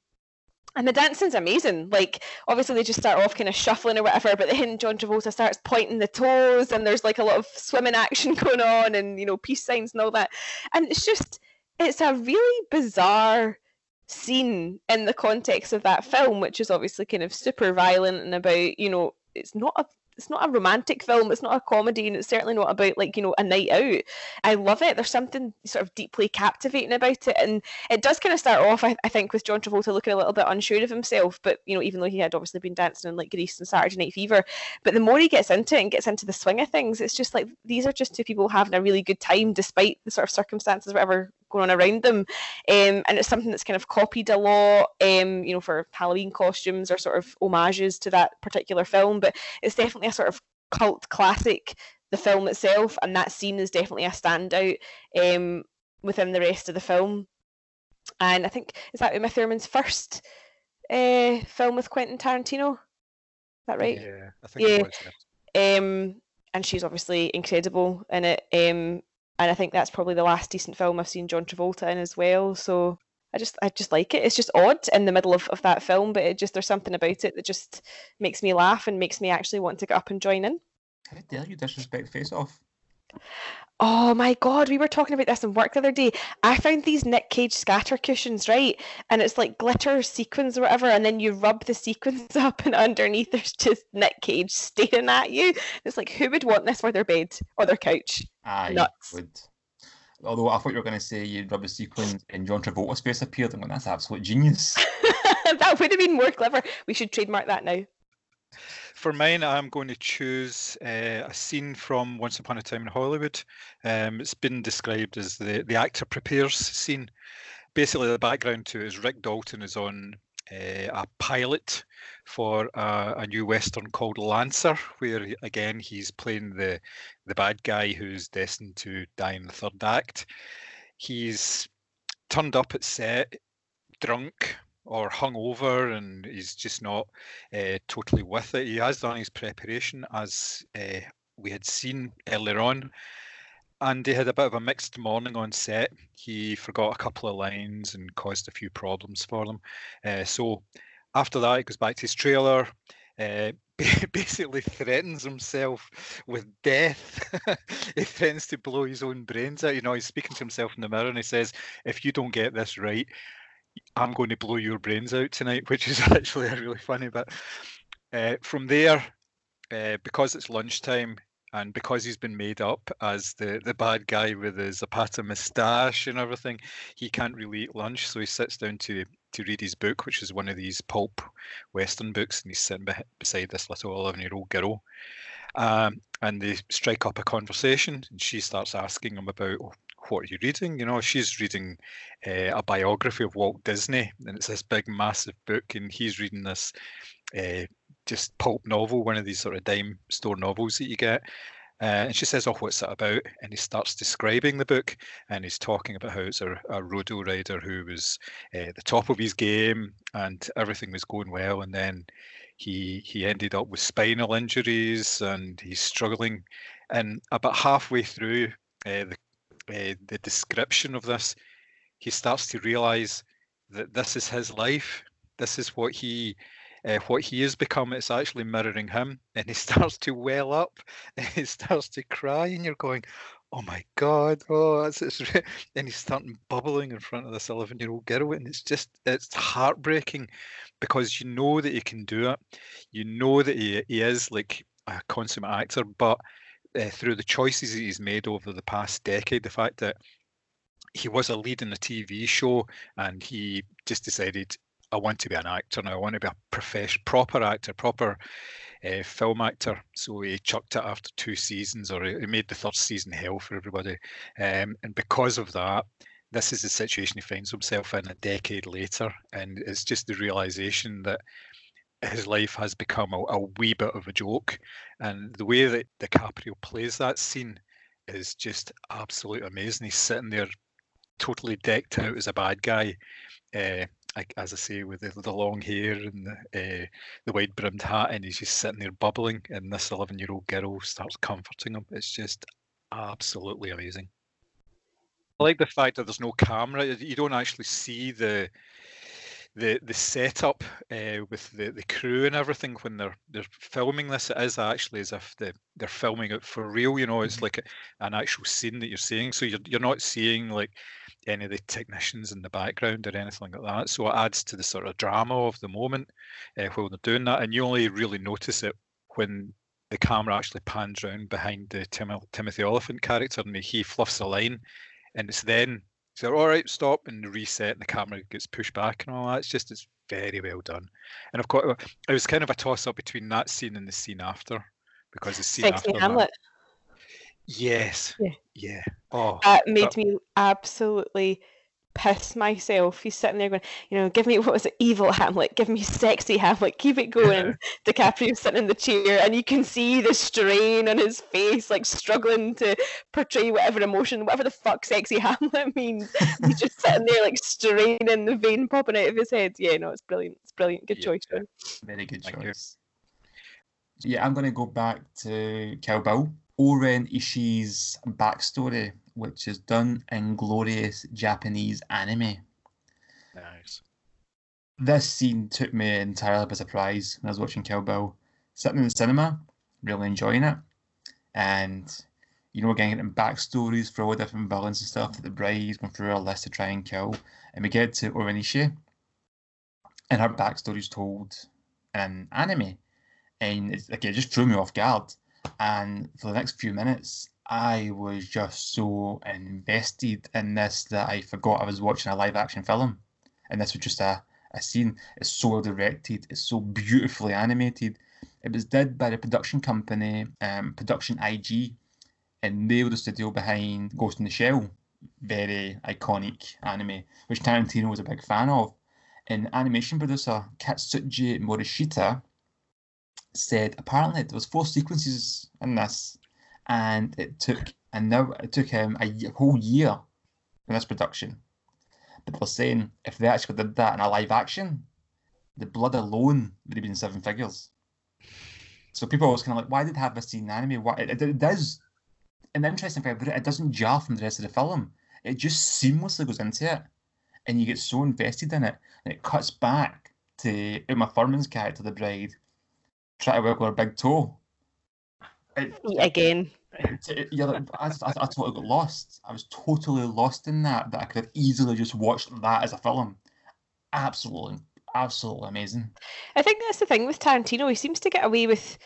and the dancing's amazing. Like, obviously, they just start off kind of shuffling or whatever, but then John Travolta starts pointing the toes, and there's like a lot of swimming action going on, and you know, peace signs and all that. And it's just, it's a really bizarre scene in the context of that film, which is obviously kind of super violent and about, you know, it's not a it's not a romantic film it's not a comedy and it's certainly not about like you know a night out. I love it. There's something sort of deeply captivating about it and it does kind of start off i, I think with john travolta looking a little bit unsure of himself but you know even though he had obviously been dancing in like grease and saturday night fever but the more he gets into it and gets into the swing of things it's just like these are just two people having a really good time despite the sort of circumstances whatever going on around them. Um, and it's something that's kind of copied a lot, um, you know, for Halloween costumes or sort of homages to that particular film. But it's definitely a sort of cult classic, the film itself, and that scene is definitely a standout um, within the rest of the film. And I think is that Uma Thurman's first uh, film with Quentin Tarantino. Is that right? Yeah, I think Yeah. it was. yeah. um, and she's obviously incredible in it. Um, and I think that's probably the last decent film I've seen John Travolta in as well. So I just I just like it. It's just odd in the middle of, of that film, but it just there's something about it that just makes me laugh and makes me actually want to get up and join in. How dare you disrespect Face Off? Oh my god, we were talking about this in work the other day. I found these Nick Cage scatter cushions, right? And it's like glitter sequins or whatever, and then you rub the sequins up, and underneath there's just Nick Cage staring at you. It's like, who would want this for their bed or their couch? I Nuts. would. Although I thought you were going to say you'd rub a sequin and John Travolta's face appeared. I'm going, that's absolute genius. that would have been more clever. We should trademark that now. For mine, I'm going to choose uh, a scene from Once Upon a Time in Hollywood. Um, it's been described as the, the actor prepares scene. Basically, the background to it is Rick Dalton is on uh, a pilot for a, new western called Lancer, where again he's playing the the bad guy who's destined to die in the third act. He's turned up at set drunk or hungover, and he's just not uh, totally with it. He has done his preparation as uh, we had seen earlier on. And he had a bit of a mixed morning on set. He forgot a couple of lines and caused a few problems for them. Uh, so after that, he goes back to his trailer, uh, basically threatens himself with death. he threatens to blow his own brains out. You know, he's speaking to himself in the mirror and he says, If you don't get this right, I'm going to blow your brains out tonight, which is actually a really funny bit. Uh, from there, uh, because it's lunchtime and because he's been made up as the, the bad guy with his Zapata moustache and everything, he can't really eat lunch. So he sits down to to read his book, which is one of these pulp western books, and he's sitting beh beside this little 11 year old girl. Um, and they strike up a conversation, and she starts asking him about "Oh, what are you reading? You know, she's reading uh, a biography of Walt Disney, and it's this big, massive book, and he's reading this uh, just pulp novel, one of these sort of dime store novels that you get. Uh, and she says, "Oh, what's that about?" And he starts describing the book, and he's talking about how it's a, a rodeo rider who was uh, the top of his game, and everything was going well, and then he he ended up with spinal injuries, and he's struggling. And about halfway through uh, the uh, the description of this, he starts to realize that this is his life. This is what he uh, what he has become. It's actually mirroring him, and he starts to well up, and he starts to cry, and you're going, "Oh my God!" Oh, it's, it's and he's starting bubbling in front of this 11 year old girl, and it's just it's heartbreaking because you know that he can do it, you know that he he is like a consummate actor, but uh, through the choices that he's made over the past decade, the fact that he was a lead in a TV show and he just decided, I want to be an actor now. I want to be a proper actor, proper uh, film actor. So he chucked it after two seasons, or he he made the third season hell for everybody. Um, and because of that, this is the situation he finds himself in a decade later, and it's just the realization that his life has become a, a wee bit of a joke, and the way that DiCaprio plays that scene is just absolutely amazing. He's sitting there totally decked out as a bad guy, uh, as I say, with the, the long hair and the, uh, the wide brimmed hat, and he's just sitting there bubbling, and this 11 year old girl starts comforting him. It's just absolutely amazing. I like the fact that there's no camera. You don't actually see the the the setup uh, with the, the crew and everything when they're they're filming this. It is actually as if the, they're filming it for real. You know, it's like a, an actual scene that you're seeing. So you're you're not seeing like any of the technicians in the background or anything like that. So it adds to the sort of drama of the moment uh, while they're doing that, and you only really notice it when the camera actually pans round behind the Tim- Timothy Olyphant character and he fluffs a line, and it's then so all right, stop and reset, and the camera gets pushed back and all that. It's just it's very well done, and of course it was kind of a toss up between that scene and the scene after, because the scene Sexy after that- Hamlet. yes, Yeah. yeah, oh, That made that- me absolutely piss myself. He's sitting there going, you know, give me what was it, evil Hamlet, give me sexy Hamlet, keep it going. DiCaprio sitting in the chair, and you can see the strain on his face, like struggling to portray whatever emotion, whatever the fuck sexy Hamlet means. He's just sitting there, like straining the vein popping out of his head. Yeah, no, it's brilliant. It's brilliant. Good Yeah. choice, John. Very good Thank you. choice. Yeah, I'm going to go back to Kill Bill. O-Ren Ishii's backstory, which is done in glorious Japanese anime. nice. This scene took me entirely by surprise when I was watching Kill Bill. Sitting in the cinema, really enjoying it. And, you know, again, getting backstories for all the different villains and stuff that the bride's going through a list to try and kill. And we get to O-Ren Ishii, and her backstory is told in anime. And it just threw me off guard. And for the next few minutes, I was just so invested in this that I forgot I was watching a live action film. And this was just a, a scene. It's so well directed, it's so beautifully animated. It was did by the production company, um, Production IG, and they were the studio behind Ghost in the Shell, very iconic anime, which Tarantino was a big fan of. And animation producer Katsuji Morishita said apparently there was four sequences in this, and it took and now it took him a whole year in this production. But they're saying if they actually did that in a live action, the blood alone would have been seven figures. So people always kind of like, why did they have this scene in anime? Why it, it, it does. The interesting thing but it doesn't jar from the rest of the film. It just seamlessly goes into it, and you get so invested in it, and it cuts back to Uma Thurman's character, the bride, trying to work with a big toe. It, Again. it- it- yeah, I, I, I totally got lost. I was totally lost in that. That I could have easily just watched that as a film. Absolutely, absolutely amazing. I think that's the thing with Tarantino. He seems to get away with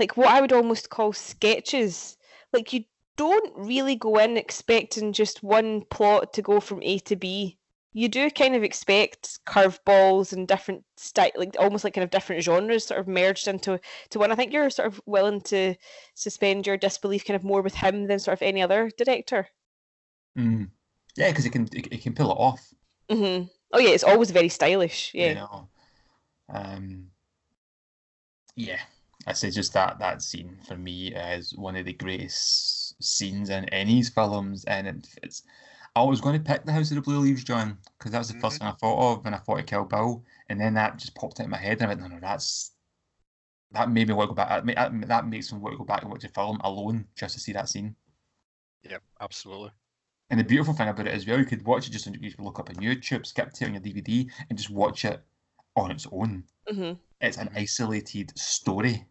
like what I would almost call sketches. Like you don't really go in expecting just one plot to go from A to B. You do kind of expect curveballs and different style, like almost like kind of different genres sort of merged into to one. I think you're sort of willing to suspend your disbelief kind of more with him than sort of any other director. Mm. Yeah, because it can it, it can pull it off. hmm Oh yeah, it's always very stylish. Yeah. You know. Um. Yeah, I say just that that scene for me is one of the greatest scenes in any films, and it, it's. I was going to pick the House of the Blue Leaves, John, because that was the first thing I thought of when I thought of Kill Bill, and then that just popped out in my head, and I went, no, no, that's that made me want to go back. That, ma- that, that makes me want to go back and watch the film alone just to see that scene. Yep, absolutely. And the beautiful thing about it as well, you could watch it just on, you could look up on YouTube, skip to it on your DVD, and just watch it on its own. hmm It's an isolated story.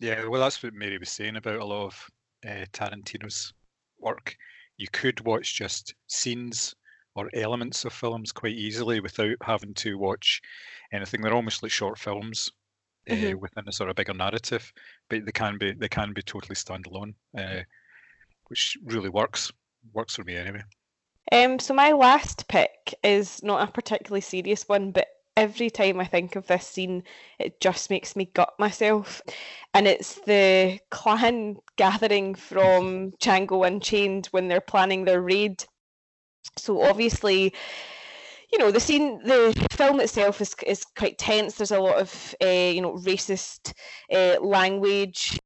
Yeah, well, that's what Mary was saying about a lot of uh, Tarantino's work. You could watch just scenes or elements of films quite easily without having to watch anything. They're almost like short films uh, Mhm. within a sort of bigger narrative, but they can be they can be totally standalone, uh, which really works. Works for me anyway. Um, so my last pick is not a particularly serious one, but every time I think of this scene, it just makes me gut myself. And it's the Klan gathering from Django Unchained when they're planning their raid. So obviously, you know, the scene, the film itself is is quite tense. There's a lot of, uh, you know, racist uh, language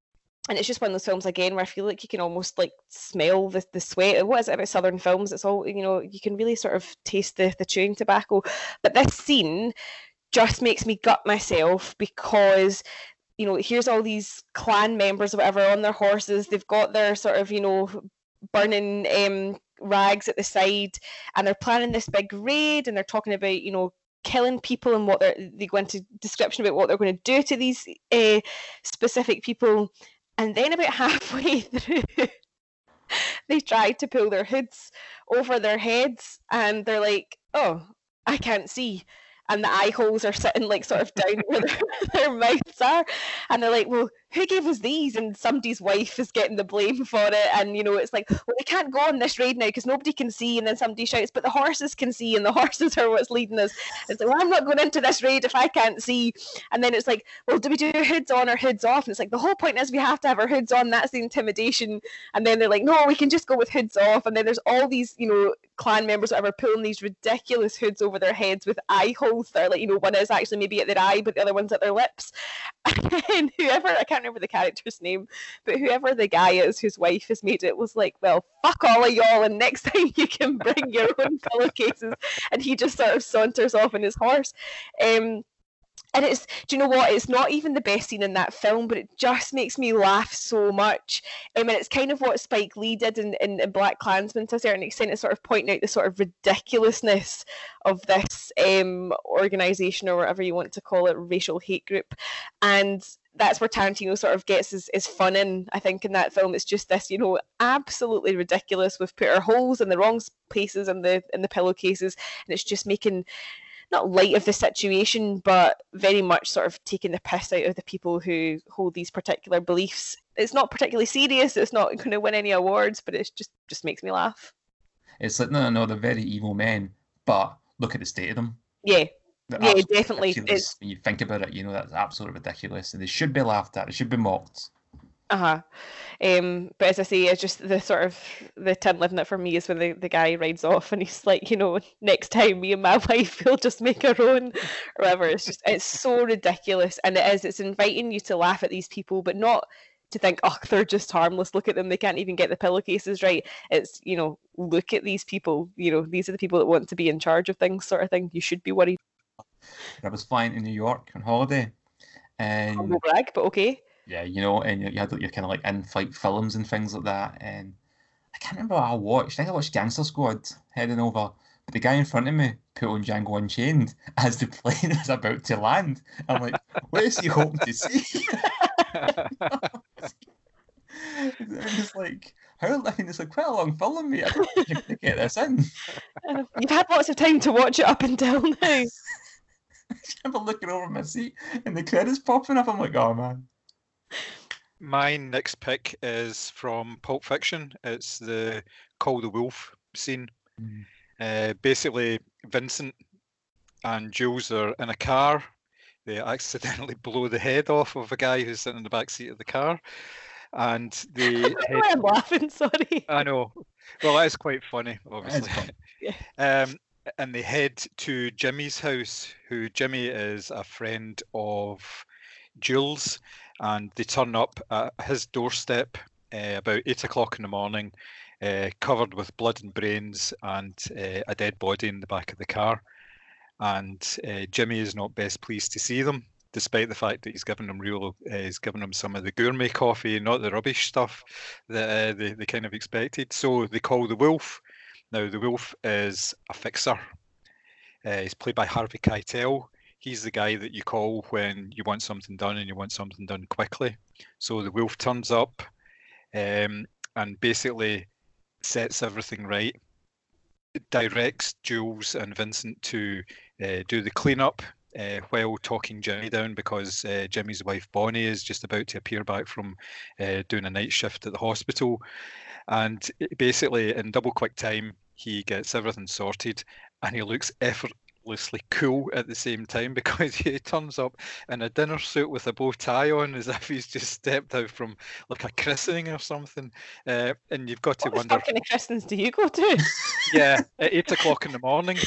and it's just one of those films again where I feel like you can almost like smell the, the sweat. What is it about Southern films? It's all you know. You can really sort of taste the the chewing tobacco. But this scene just makes me gut myself because you know here's all these Klan members or whatever on their horses. They've got their sort of you know burning um, rags at the side, and they're planning this big raid, and they're talking about you know killing people and what they're they go into description about what they're going to do to these uh, specific people and then about halfway through they try to pull their hoods over their heads and they're like oh i can't see and the eye holes are sitting like sort of down where their, their mouths are and they're like well who gave us these? And somebody's wife is getting the blame for it. And, you know, it's like, well, we can't go on this raid now because nobody can see. And then somebody shouts, but the horses can see, and the horses are what's leading us. It's like, well, I'm not going into this raid if I can't see. And then it's like, well, do we do hoods on or hoods off? And it's like, the whole point is we have to have our hoods on. That's the intimidation. And then they're like, no, we can just go with hoods off. And then there's all these, you know, Klan members, whatever, pulling these ridiculous hoods over their heads with eye holes that are like, you know, one is actually maybe at their eye, but the other one's at their lips. and whoever, I can't remember the character's name, but whoever the guy is whose wife has made it was like, well, fuck all of y'all, and next time you can bring your own pillowcases. And he just sort of saunters off on his horse. Um, and it's do you know what it's not even the best scene in that film but it just makes me laugh so much I mean, it's kind of what spike lee did in, in, in BlacKkKlansman to a certain extent is sort of pointing out the sort of ridiculousness of this um, organization or whatever you want to call it racial hate group and that's where Tarantino sort of gets his, his fun in, I think, in that film. It's just this, you know, absolutely ridiculous. We've put our holes in the wrong places in the in the pillowcases, and it's just making not light of the situation, but very much sort of taking the piss out of the people who hold these particular beliefs. It's not particularly serious. It's not going to win any awards, but it just just makes me laugh. It's like no, no, no, they're very evil men, but look at the state of them. Yeah, They're yeah, definitely. When you think about it, you know that's absolutely ridiculous, and they should be laughed at. They should be mocked. Uh huh. Um, but as I say, it's just the sort of the tin living it for me is when the, the guy rides off and he's like, you know, next time me and my wife will just make our own, or whatever. It's just it's so ridiculous, and it is. It's inviting you to laugh at these people, but not to think, oh, they're just harmless. Look at them; they can't even get the pillowcases right. It's you know, look at these people. You know, these are the people that want to be in charge of things, sort of thing. You should be worried. I was flying to New York on holiday, and Humble brag, but okay. Yeah, you know, and you you had your kind of like in-flight films and things like that. And I can't remember what I watched. I think I watched Gangster Squad heading over. But the guy in front of me put on Django Unchained as the plane is about to land. I'm like, what is he hoping to see? and it's like, how? I mean, it's like quite a long film, mate. I don't think get this in. Uh, You've had lots of time to watch it up until now. I remember looking over my seat and the credits popping up. I'm like, oh man. My next pick is from Pulp Fiction. It's the Call the Wolf scene. Mm. Uh, basically, Vincent and Jules are in a car. They accidentally blow the head off of a guy who's sitting in the back seat of the car, and they head I'm laughing, sorry. I know. Well, that is quite funny, obviously. funny. um, and they head to Jimmy's house, who Jimmy is a friend of Jules, and they turn up at his doorstep uh, about eight o'clock in the morning, uh, covered with blood and brains and uh, a dead body in the back of the car. And Jimmy is not best pleased to see them, despite the fact that he's given them real, he's given them some of the gourmet coffee, not the rubbish stuff that they, they kind of expected. So they call the wolf. Now the wolf is a fixer. He's played by Harvey Keitel. He's the guy that you call when you want something done and you want something done quickly. So the wolf turns up um, and basically sets everything right. Directs Jules and Vincent to uh, do the cleanup uh, while talking Jimmy down because uh, Jimmy's wife Bonnie is just about to appear back from uh, doing a night shift at the hospital. And basically, in double quick time, he gets everything sorted and he looks effortlessly cool at the same time because he turns up in a dinner suit with a bow tie on as if he's just stepped out from like a christening or something. Uh, and you've got to What wonder, fucking christens do you go to? yeah, at eight o'clock in the morning.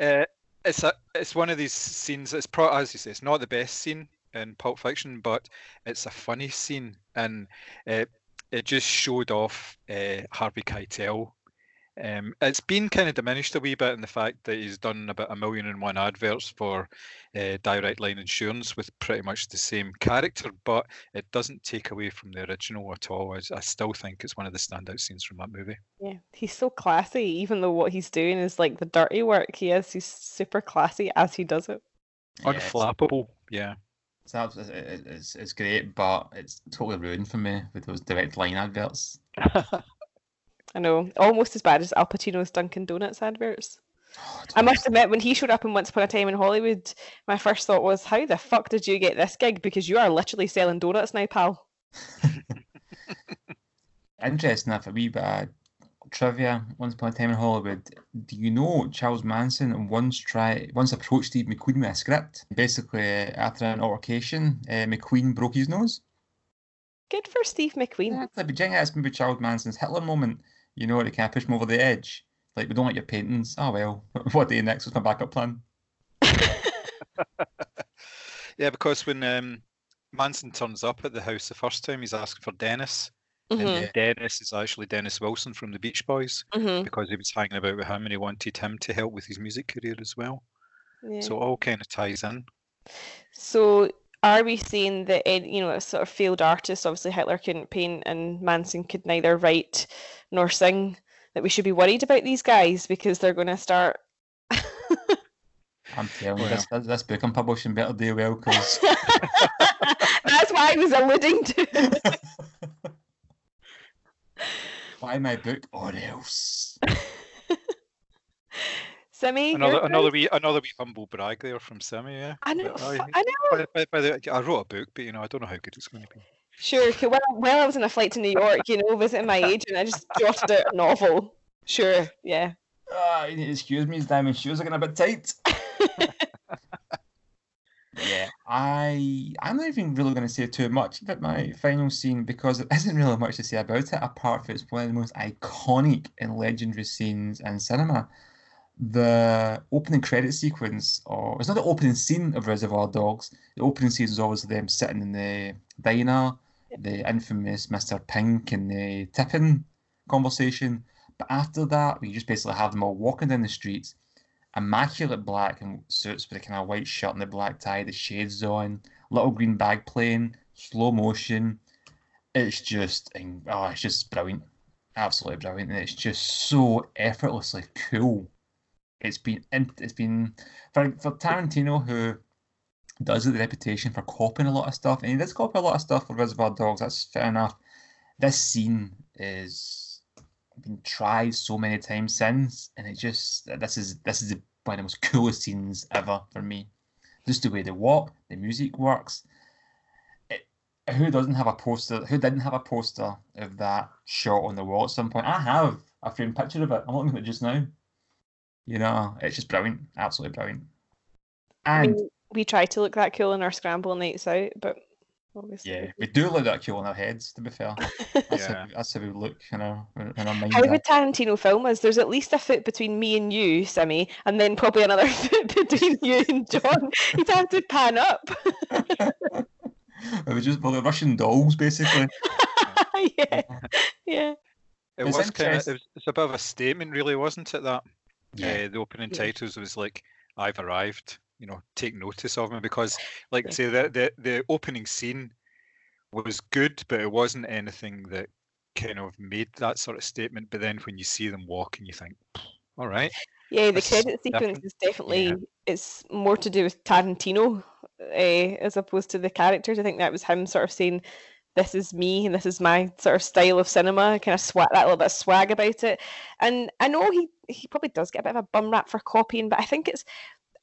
uh, it's a it's one of these scenes. It's pro as you say, it's not the best scene in Pulp Fiction, but it's a funny scene, and uh, it just showed off uh, Harvey Keitel. Um, it's been kind of diminished a wee bit in the fact that he's done about a million and one adverts for uh, Direct Line Insurance with pretty much the same character, but it doesn't take away from the original at all. I, I still think it's one of the standout scenes from that movie. yeah, he's so classy, even though what he's doing is like the dirty work. He is. He's super classy as he does it. Yeah, it's- Unflappable, yeah. It's, abs- it- it- it's, it's great, but it's totally ruined for me with those direct line adverts. I know, almost as bad as Al Pacino's Dunkin' Donuts adverts. I must admit, when he showed up in Once Upon a Time in Hollywood, my first thought was, "How the fuck did you get this gig? Because you are literally selling donuts now, pal." Interesting enough, a wee bit of trivia. Once upon a time in Hollywood, do you know Charles Manson once tried once approached Steve McQueen with a script? Basically, after an altercation, uh, McQueen broke his nose. Good for Steve McQueen. It's like, but that's maybe Charles Manson's Hitler moment. You know, to kind of push him over the edge. Like, we don't like your paintings. Oh well, what do you next? What's my backup plan? Yeah, because when um, Manson turns up at the house the first time, he's asking for Dennis, Mhm, and Dennis is actually Dennis Wilson from the Beach Boys mhm, because he was hanging about with him and he wanted him to help with his music career as well. yeah. So it all kind of ties in. So are we saying that you know a sort of failed artist, obviously Hitler couldn't paint and Manson could neither write nor sing, that we should be worried about these guys because they're going to start. I'm telling you, this, this book I'm publishing better do well because That's why I was alluding to. buy my book or else. Simi, Another turn? another wee another wee humble brag there from Simi. Yeah. I know, But f- I- I know. by, by, by the, I wrote a book, but you know I don't know how good it's going to be. Sure. 'cause While, while I was on a flight to New York, you know, visiting my agent, I just jotted out a novel. Sure. Yeah. Ah, you need to excuse me, his diamond shoes are getting a bit tight. yeah, I I'm not even really going to say too much about my final scene because there isn't really much to say about it apart from it's one of the most iconic and legendary scenes in cinema. The opening credit sequence, or it's not the opening scene of Reservoir Dogs. The opening scene is always them sitting in the diner, the infamous Mr. Pink and the tipping conversation. But after that, we just basically have them all walking down the streets, immaculate black and suits with a kind of white shirt and the black tie, the shades on, little green bag playing, slow motion. It's just, oh, it's just brilliant, absolutely brilliant, and it's just so effortlessly cool. It's been, it's been for for Tarantino who does have the reputation for copying a lot of stuff, and he does copy a lot of stuff for Reservoir Dogs. That's fair enough. This scene is been tried so many times since, and it just this is this is one of the most coolest scenes ever for me. Just the way they walk, the music works. Who doesn't have a poster? Who didn't have a poster of that shot on the wall at some point? I have a framed picture of it. I'm looking at it just now. You know, it's just brilliant, absolutely brilliant. I And mean, we try to look that cool in our scramble nights out, but obviously. yeah, we do look that cool in our heads. To be fair, that's, Yeah. how, we- that's how we look in our in our minds. How would eh? Tarantino film us? There's at least a foot between me and you, Simi, and then probably another foot between you and John. He'd have to pan up. we just well, the Russian dolls, basically. yeah. Yeah. It It's was kind of, it was, it's a bit of a statement, really, wasn't it? That Yeah. uh, the opening Yeah. titles was like, "I've arrived." You know, take notice of me because, like, Yeah. say the the the opening scene was good, but it wasn't anything that kind of made that sort of statement. But then when you see them walking, you think, "All right." Yeah, the That's credit sequence different. is definitely it's more to do with Tarantino uh, as opposed to the characters. I think that was him sort of saying, "This is me and this is my sort of style of cinema." Kind of swag that little bit of swag about it. And I know he he probably does get a bit of a bum rap for copying, but I think it's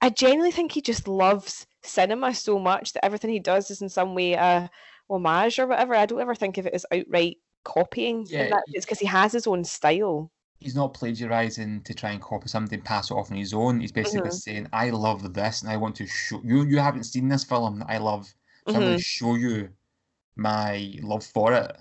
I genuinely think he just loves cinema so much that everything he does is in some way a homage or whatever. I don't ever think of it as outright copying. Yeah, that, it's because he has his own style. He's not plagiarizing to try and copy something pass it off on his own. He's basically Mhm. saying, "I love this, and I want to show you. You haven't seen this film that I love, so I'm going to show you my love for it."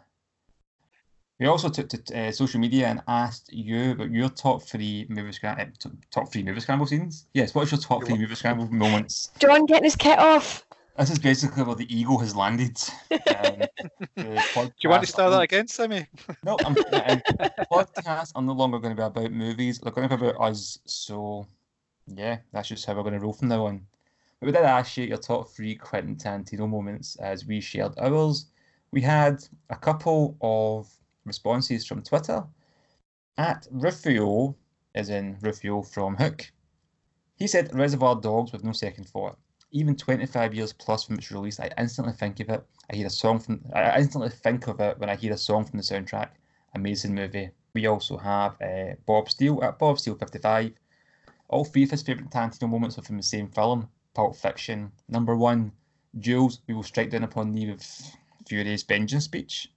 We also took to uh, social media and asked you about your top three movie scram- uh, top three movie scramble scenes. Yes, what's your top three what? movie scramble moments? John getting his kit off. This is basically where the ego has landed. Um, Do you want to start that again, Sammy? No, I'm, uh, podcasts are no longer going to be about movies. They're going to be about us. So, yeah, that's just how we're going to roll from now on. We did ask you your top three Quentin Tarantino moments as we shared ours. We had a couple of responses from Twitter. At Rufio, as in Rufio from Hook, he said Reservoir Dogs with no second thought. Even 25 years plus from its release, I instantly think of it. I hear a song from. I instantly think of it when I hear a song from the soundtrack. Amazing movie. We also have uh, Bob Steele at Bob Steele 55. All three of his favourite Tarantino moments are from the same film, Pulp Fiction. Number one, Jules, we will strike down upon thee with Fury's vengeance speech.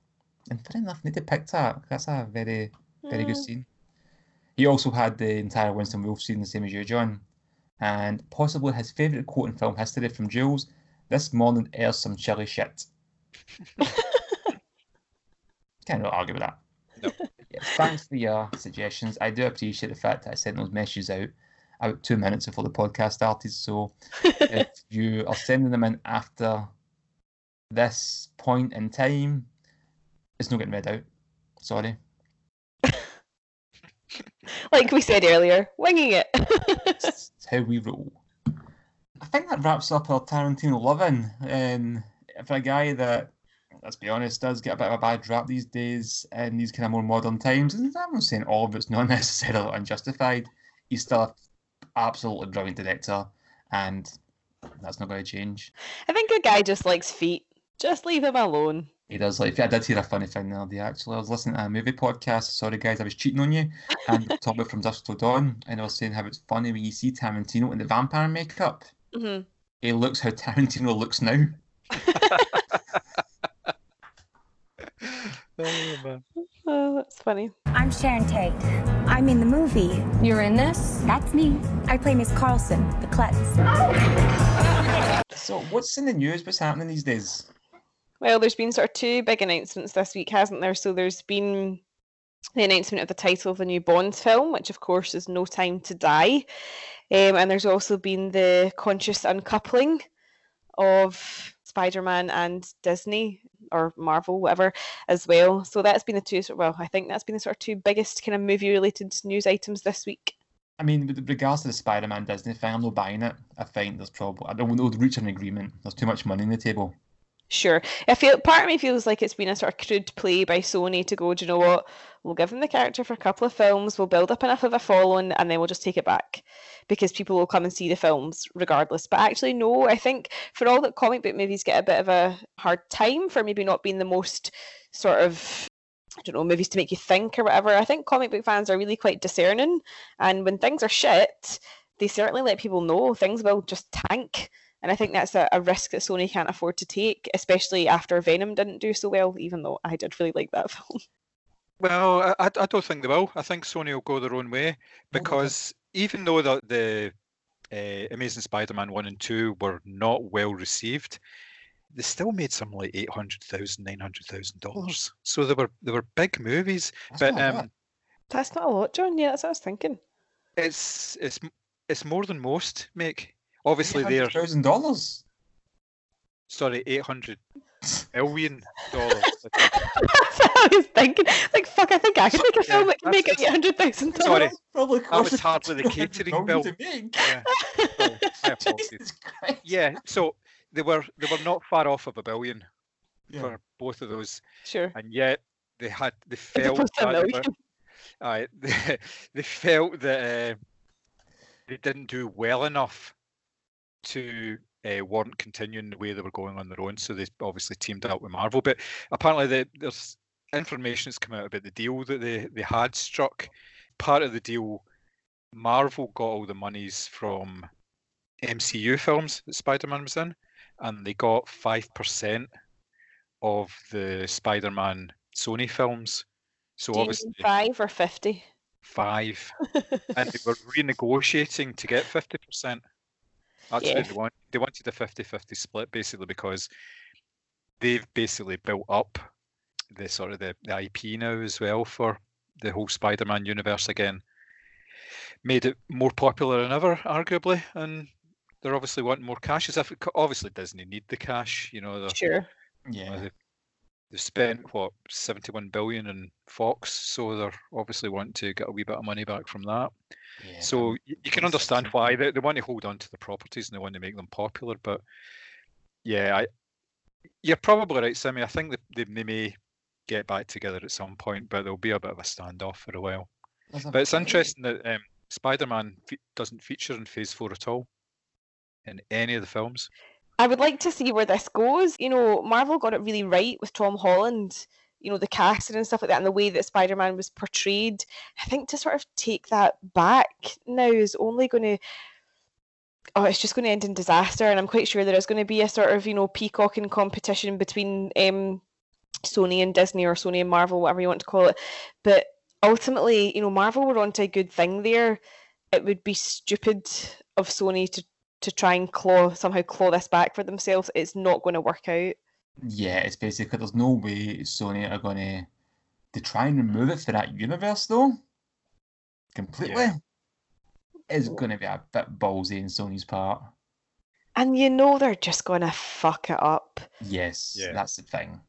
And fair enough, need to pick that. That's a very, very good Mm. scene. He also had the entire Winston Wolfe scene, the same as you, John. And possibly his favourite quote in film history from Jules This morning airs some chilly shit. Can't really argue with that. No. Yes, thanks for your suggestions. I do appreciate the fact that I sent those messages out about two minutes before the podcast started. So if you are sending them in after this point in time, it's not getting read out. Sorry. like we said earlier, winging it. It's how we roll. I think that wraps up our Tarantino loving. Um, for a guy that, let's be honest, does get a bit of a bad rap these days in these kind of more modern times, and I'm not saying all of it's not necessarily unjustified, he's still an absolutely brilliant director, and that's not going to change. I think a guy just likes feet. Just leave him alone. He does like. I did hear a funny thing the other day. Actually, I was listening to a movie podcast. Sorry, guys, I was cheating on you. And talking about from Dusk Till Dawn, and I was saying how it's funny when you see Tarantino in the vampire makeup. hmm He looks how Tarantino looks now. Oh, man. Oh, that's funny. I'm Sharon Tate. I'm in the movie. You're in this? That's me. I play Miss Carlson, the klutz. So, what's in the news? What's happening these days? Well, there's been sort of two big announcements this week, hasn't there? So there's been the announcement of the title of the new Bond film, which of course is No Time to Die. Um, and there's also been the conscious uncoupling of Spider Man and Disney or Marvel, whatever, as well. So that's been the two, well, I think that's been the sort of two biggest kind of movie related news items this week. I mean, with regards to the Spider-Man Disney thing, I'm not buying it. I think there's probably I don't know reach an agreement. There's too much money on the table. Sure. I feel part of me feels like it's been a sort of crude play by Sony to go, do you know what? We'll give them the character for a couple of films, we'll build up enough of a following, and then we'll just take it back because people will come and see the films regardless. But actually, no, I think for all that comic book movies get a bit of a hard time for maybe not being the most sort of I don't know, movies to make you think or whatever. I think comic book fans are really quite discerning, and when things are shit, they certainly let people know things will just tank. And I think that's a, a risk that Sony can't afford to take, especially after Venom didn't do so well, even though I did really like that film. Well, I, I I don't think they will. I think Sony will go their own way because even though the, the uh, Amazing Spider-Man one and two were not well received, they still made something like eight hundred thousand, nine hundred thousand dollars. So they were they were big movies. That's but not um, That's not a lot, John. Yeah, that's what I was thinking. it's it's it's more than most make. Obviously, they're thousand dollars. sorry, eight hundred million dollars. that's what I was thinking. Like, fuck, I think I could make a Yeah, film that can make just- eight hundred thousand Sorry. dollars. Probably That was cost hardly the 200 catering bill. to make. Yeah. My apologies. Jesus Christ. yeah, so they were they were not far off of a billion Yeah. for both of those, Sure. and yet they had they felt opposed to a that they were- million. They, they felt that uh, they didn't do well enough to uh, weren't continuing the way they were going on their own, so they obviously teamed up with Marvel. But apparently, there's information that's come out about the deal that they, they had struck. Part of the deal, Marvel got all the monies from MCU films that Spider Man was in, and they got 5% of the Spider Man Sony films. So Do obviously. Five or 50? Five. and they were renegotiating to get 50%. That's yeah. what they want. They wanted a 50-50 split basically because they've basically built up the sort of the, the IP now as well for the whole Spider-Man universe again. Made it more popular than ever, arguably, and they're obviously wanting more cash. As if obviously Disney need the cash, you know. Sure. Yeah. You know, they've spent what 71 billion in Fox, so they're obviously wanting to get a wee bit of money back from that. yeah. So you can understand why they, they want to hold on to the properties and they want to make them popular. But yeah, I you're probably right, Simmy. I think they, they may get back together at some point, but there'll be a bit of a standoff for a while. A But it's interesting that um, Spider-Man fe- doesn't feature in Phase Four at all in any of the films. I would like to see where this goes. You know, Marvel got it really right with Tom Holland. you know the casting and stuff like that, and the way that Spider-Man was portrayed. I think to sort of take that back now is only going to oh, it's just going to end in disaster. And I'm quite sure there is going to be a sort of, you know, peacocking competition between um, Sony and Disney or Sony and Marvel, whatever you want to call it. But ultimately, you know, Marvel were onto a good thing there. It would be stupid of Sony to to try and claw somehow claw this back for themselves. It's not going to work out. Yeah, it's basically there's no way Sony are going to to try and remove it for that universe though. Completely. Yeah. Is going to be a bit ballsy in Sony's part. And you know they're just going to fuck it up. Yes, Yeah. that's the thing.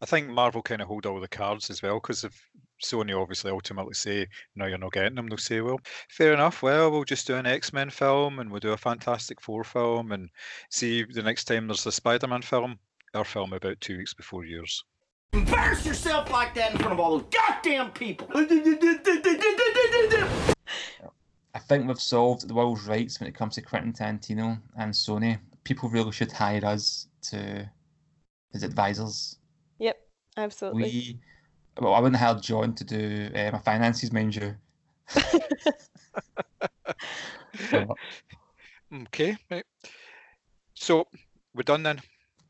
I think Marvel kind of hold all the cards as well because if Sony obviously ultimately say no, you're not getting them, they'll say, well, fair enough. Well, we'll just do an X Men film and we'll do a Fantastic Four film and see the next time there's a Spider Man film, our film about two weeks before yours. Embarrass yourself like that in front of all those goddamn people. I think we've solved the world's rights when it comes to Quentin Tarantino and Sony. People really should hire us to as advisors. Yep, absolutely. We, well, I wouldn't hire John to do uh, my finances, mind you. Okay, right. So we're done then.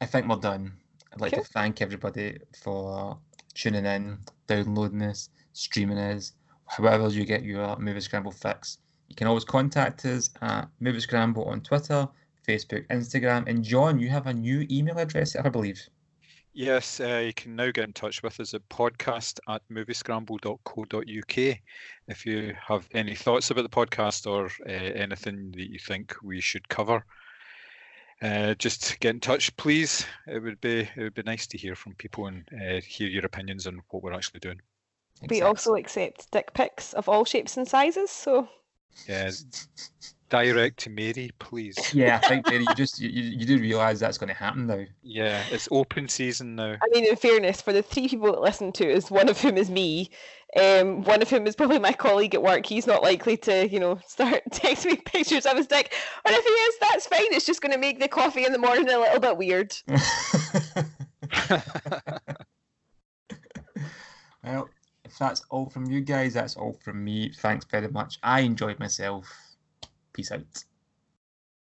I think we're done. I'd like Cool. to thank everybody for tuning in, downloading this, streaming us, however you get your Movie Scramble fix. You can always contact us at Movie Scramble on Twitter, Facebook, Instagram, and John, you have a new email address, I believe. Yes, uh, you can now get in touch with us at podcast at moviescramble.co.uk. If you have any thoughts about the podcast or uh, anything that you think we should cover, uh, just get in touch, please. It would be it would be nice to hear from people and uh, hear your opinions on what we're actually doing. We Exactly. also accept dick pics of all shapes and sizes. So Yeah, direct to Mary, please. Yeah, I think Mary, you just you, you you do realise that's going to happen now. Yeah, it's open season now. I mean, in fairness, for the three people that listen to us, one of whom is me, um, one of whom is probably my colleague at work. He's not likely to, you know, start texting me pictures of his dick. And if he is, that's fine. It's just going to make the coffee in the morning a little bit weird. well, if that's all from you guys, that's all from me. Thanks very much. I enjoyed myself. Peace out.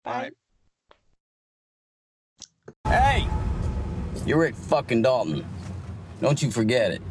Bye. Hey! You're Rick fucking Dalton. Don't you forget it.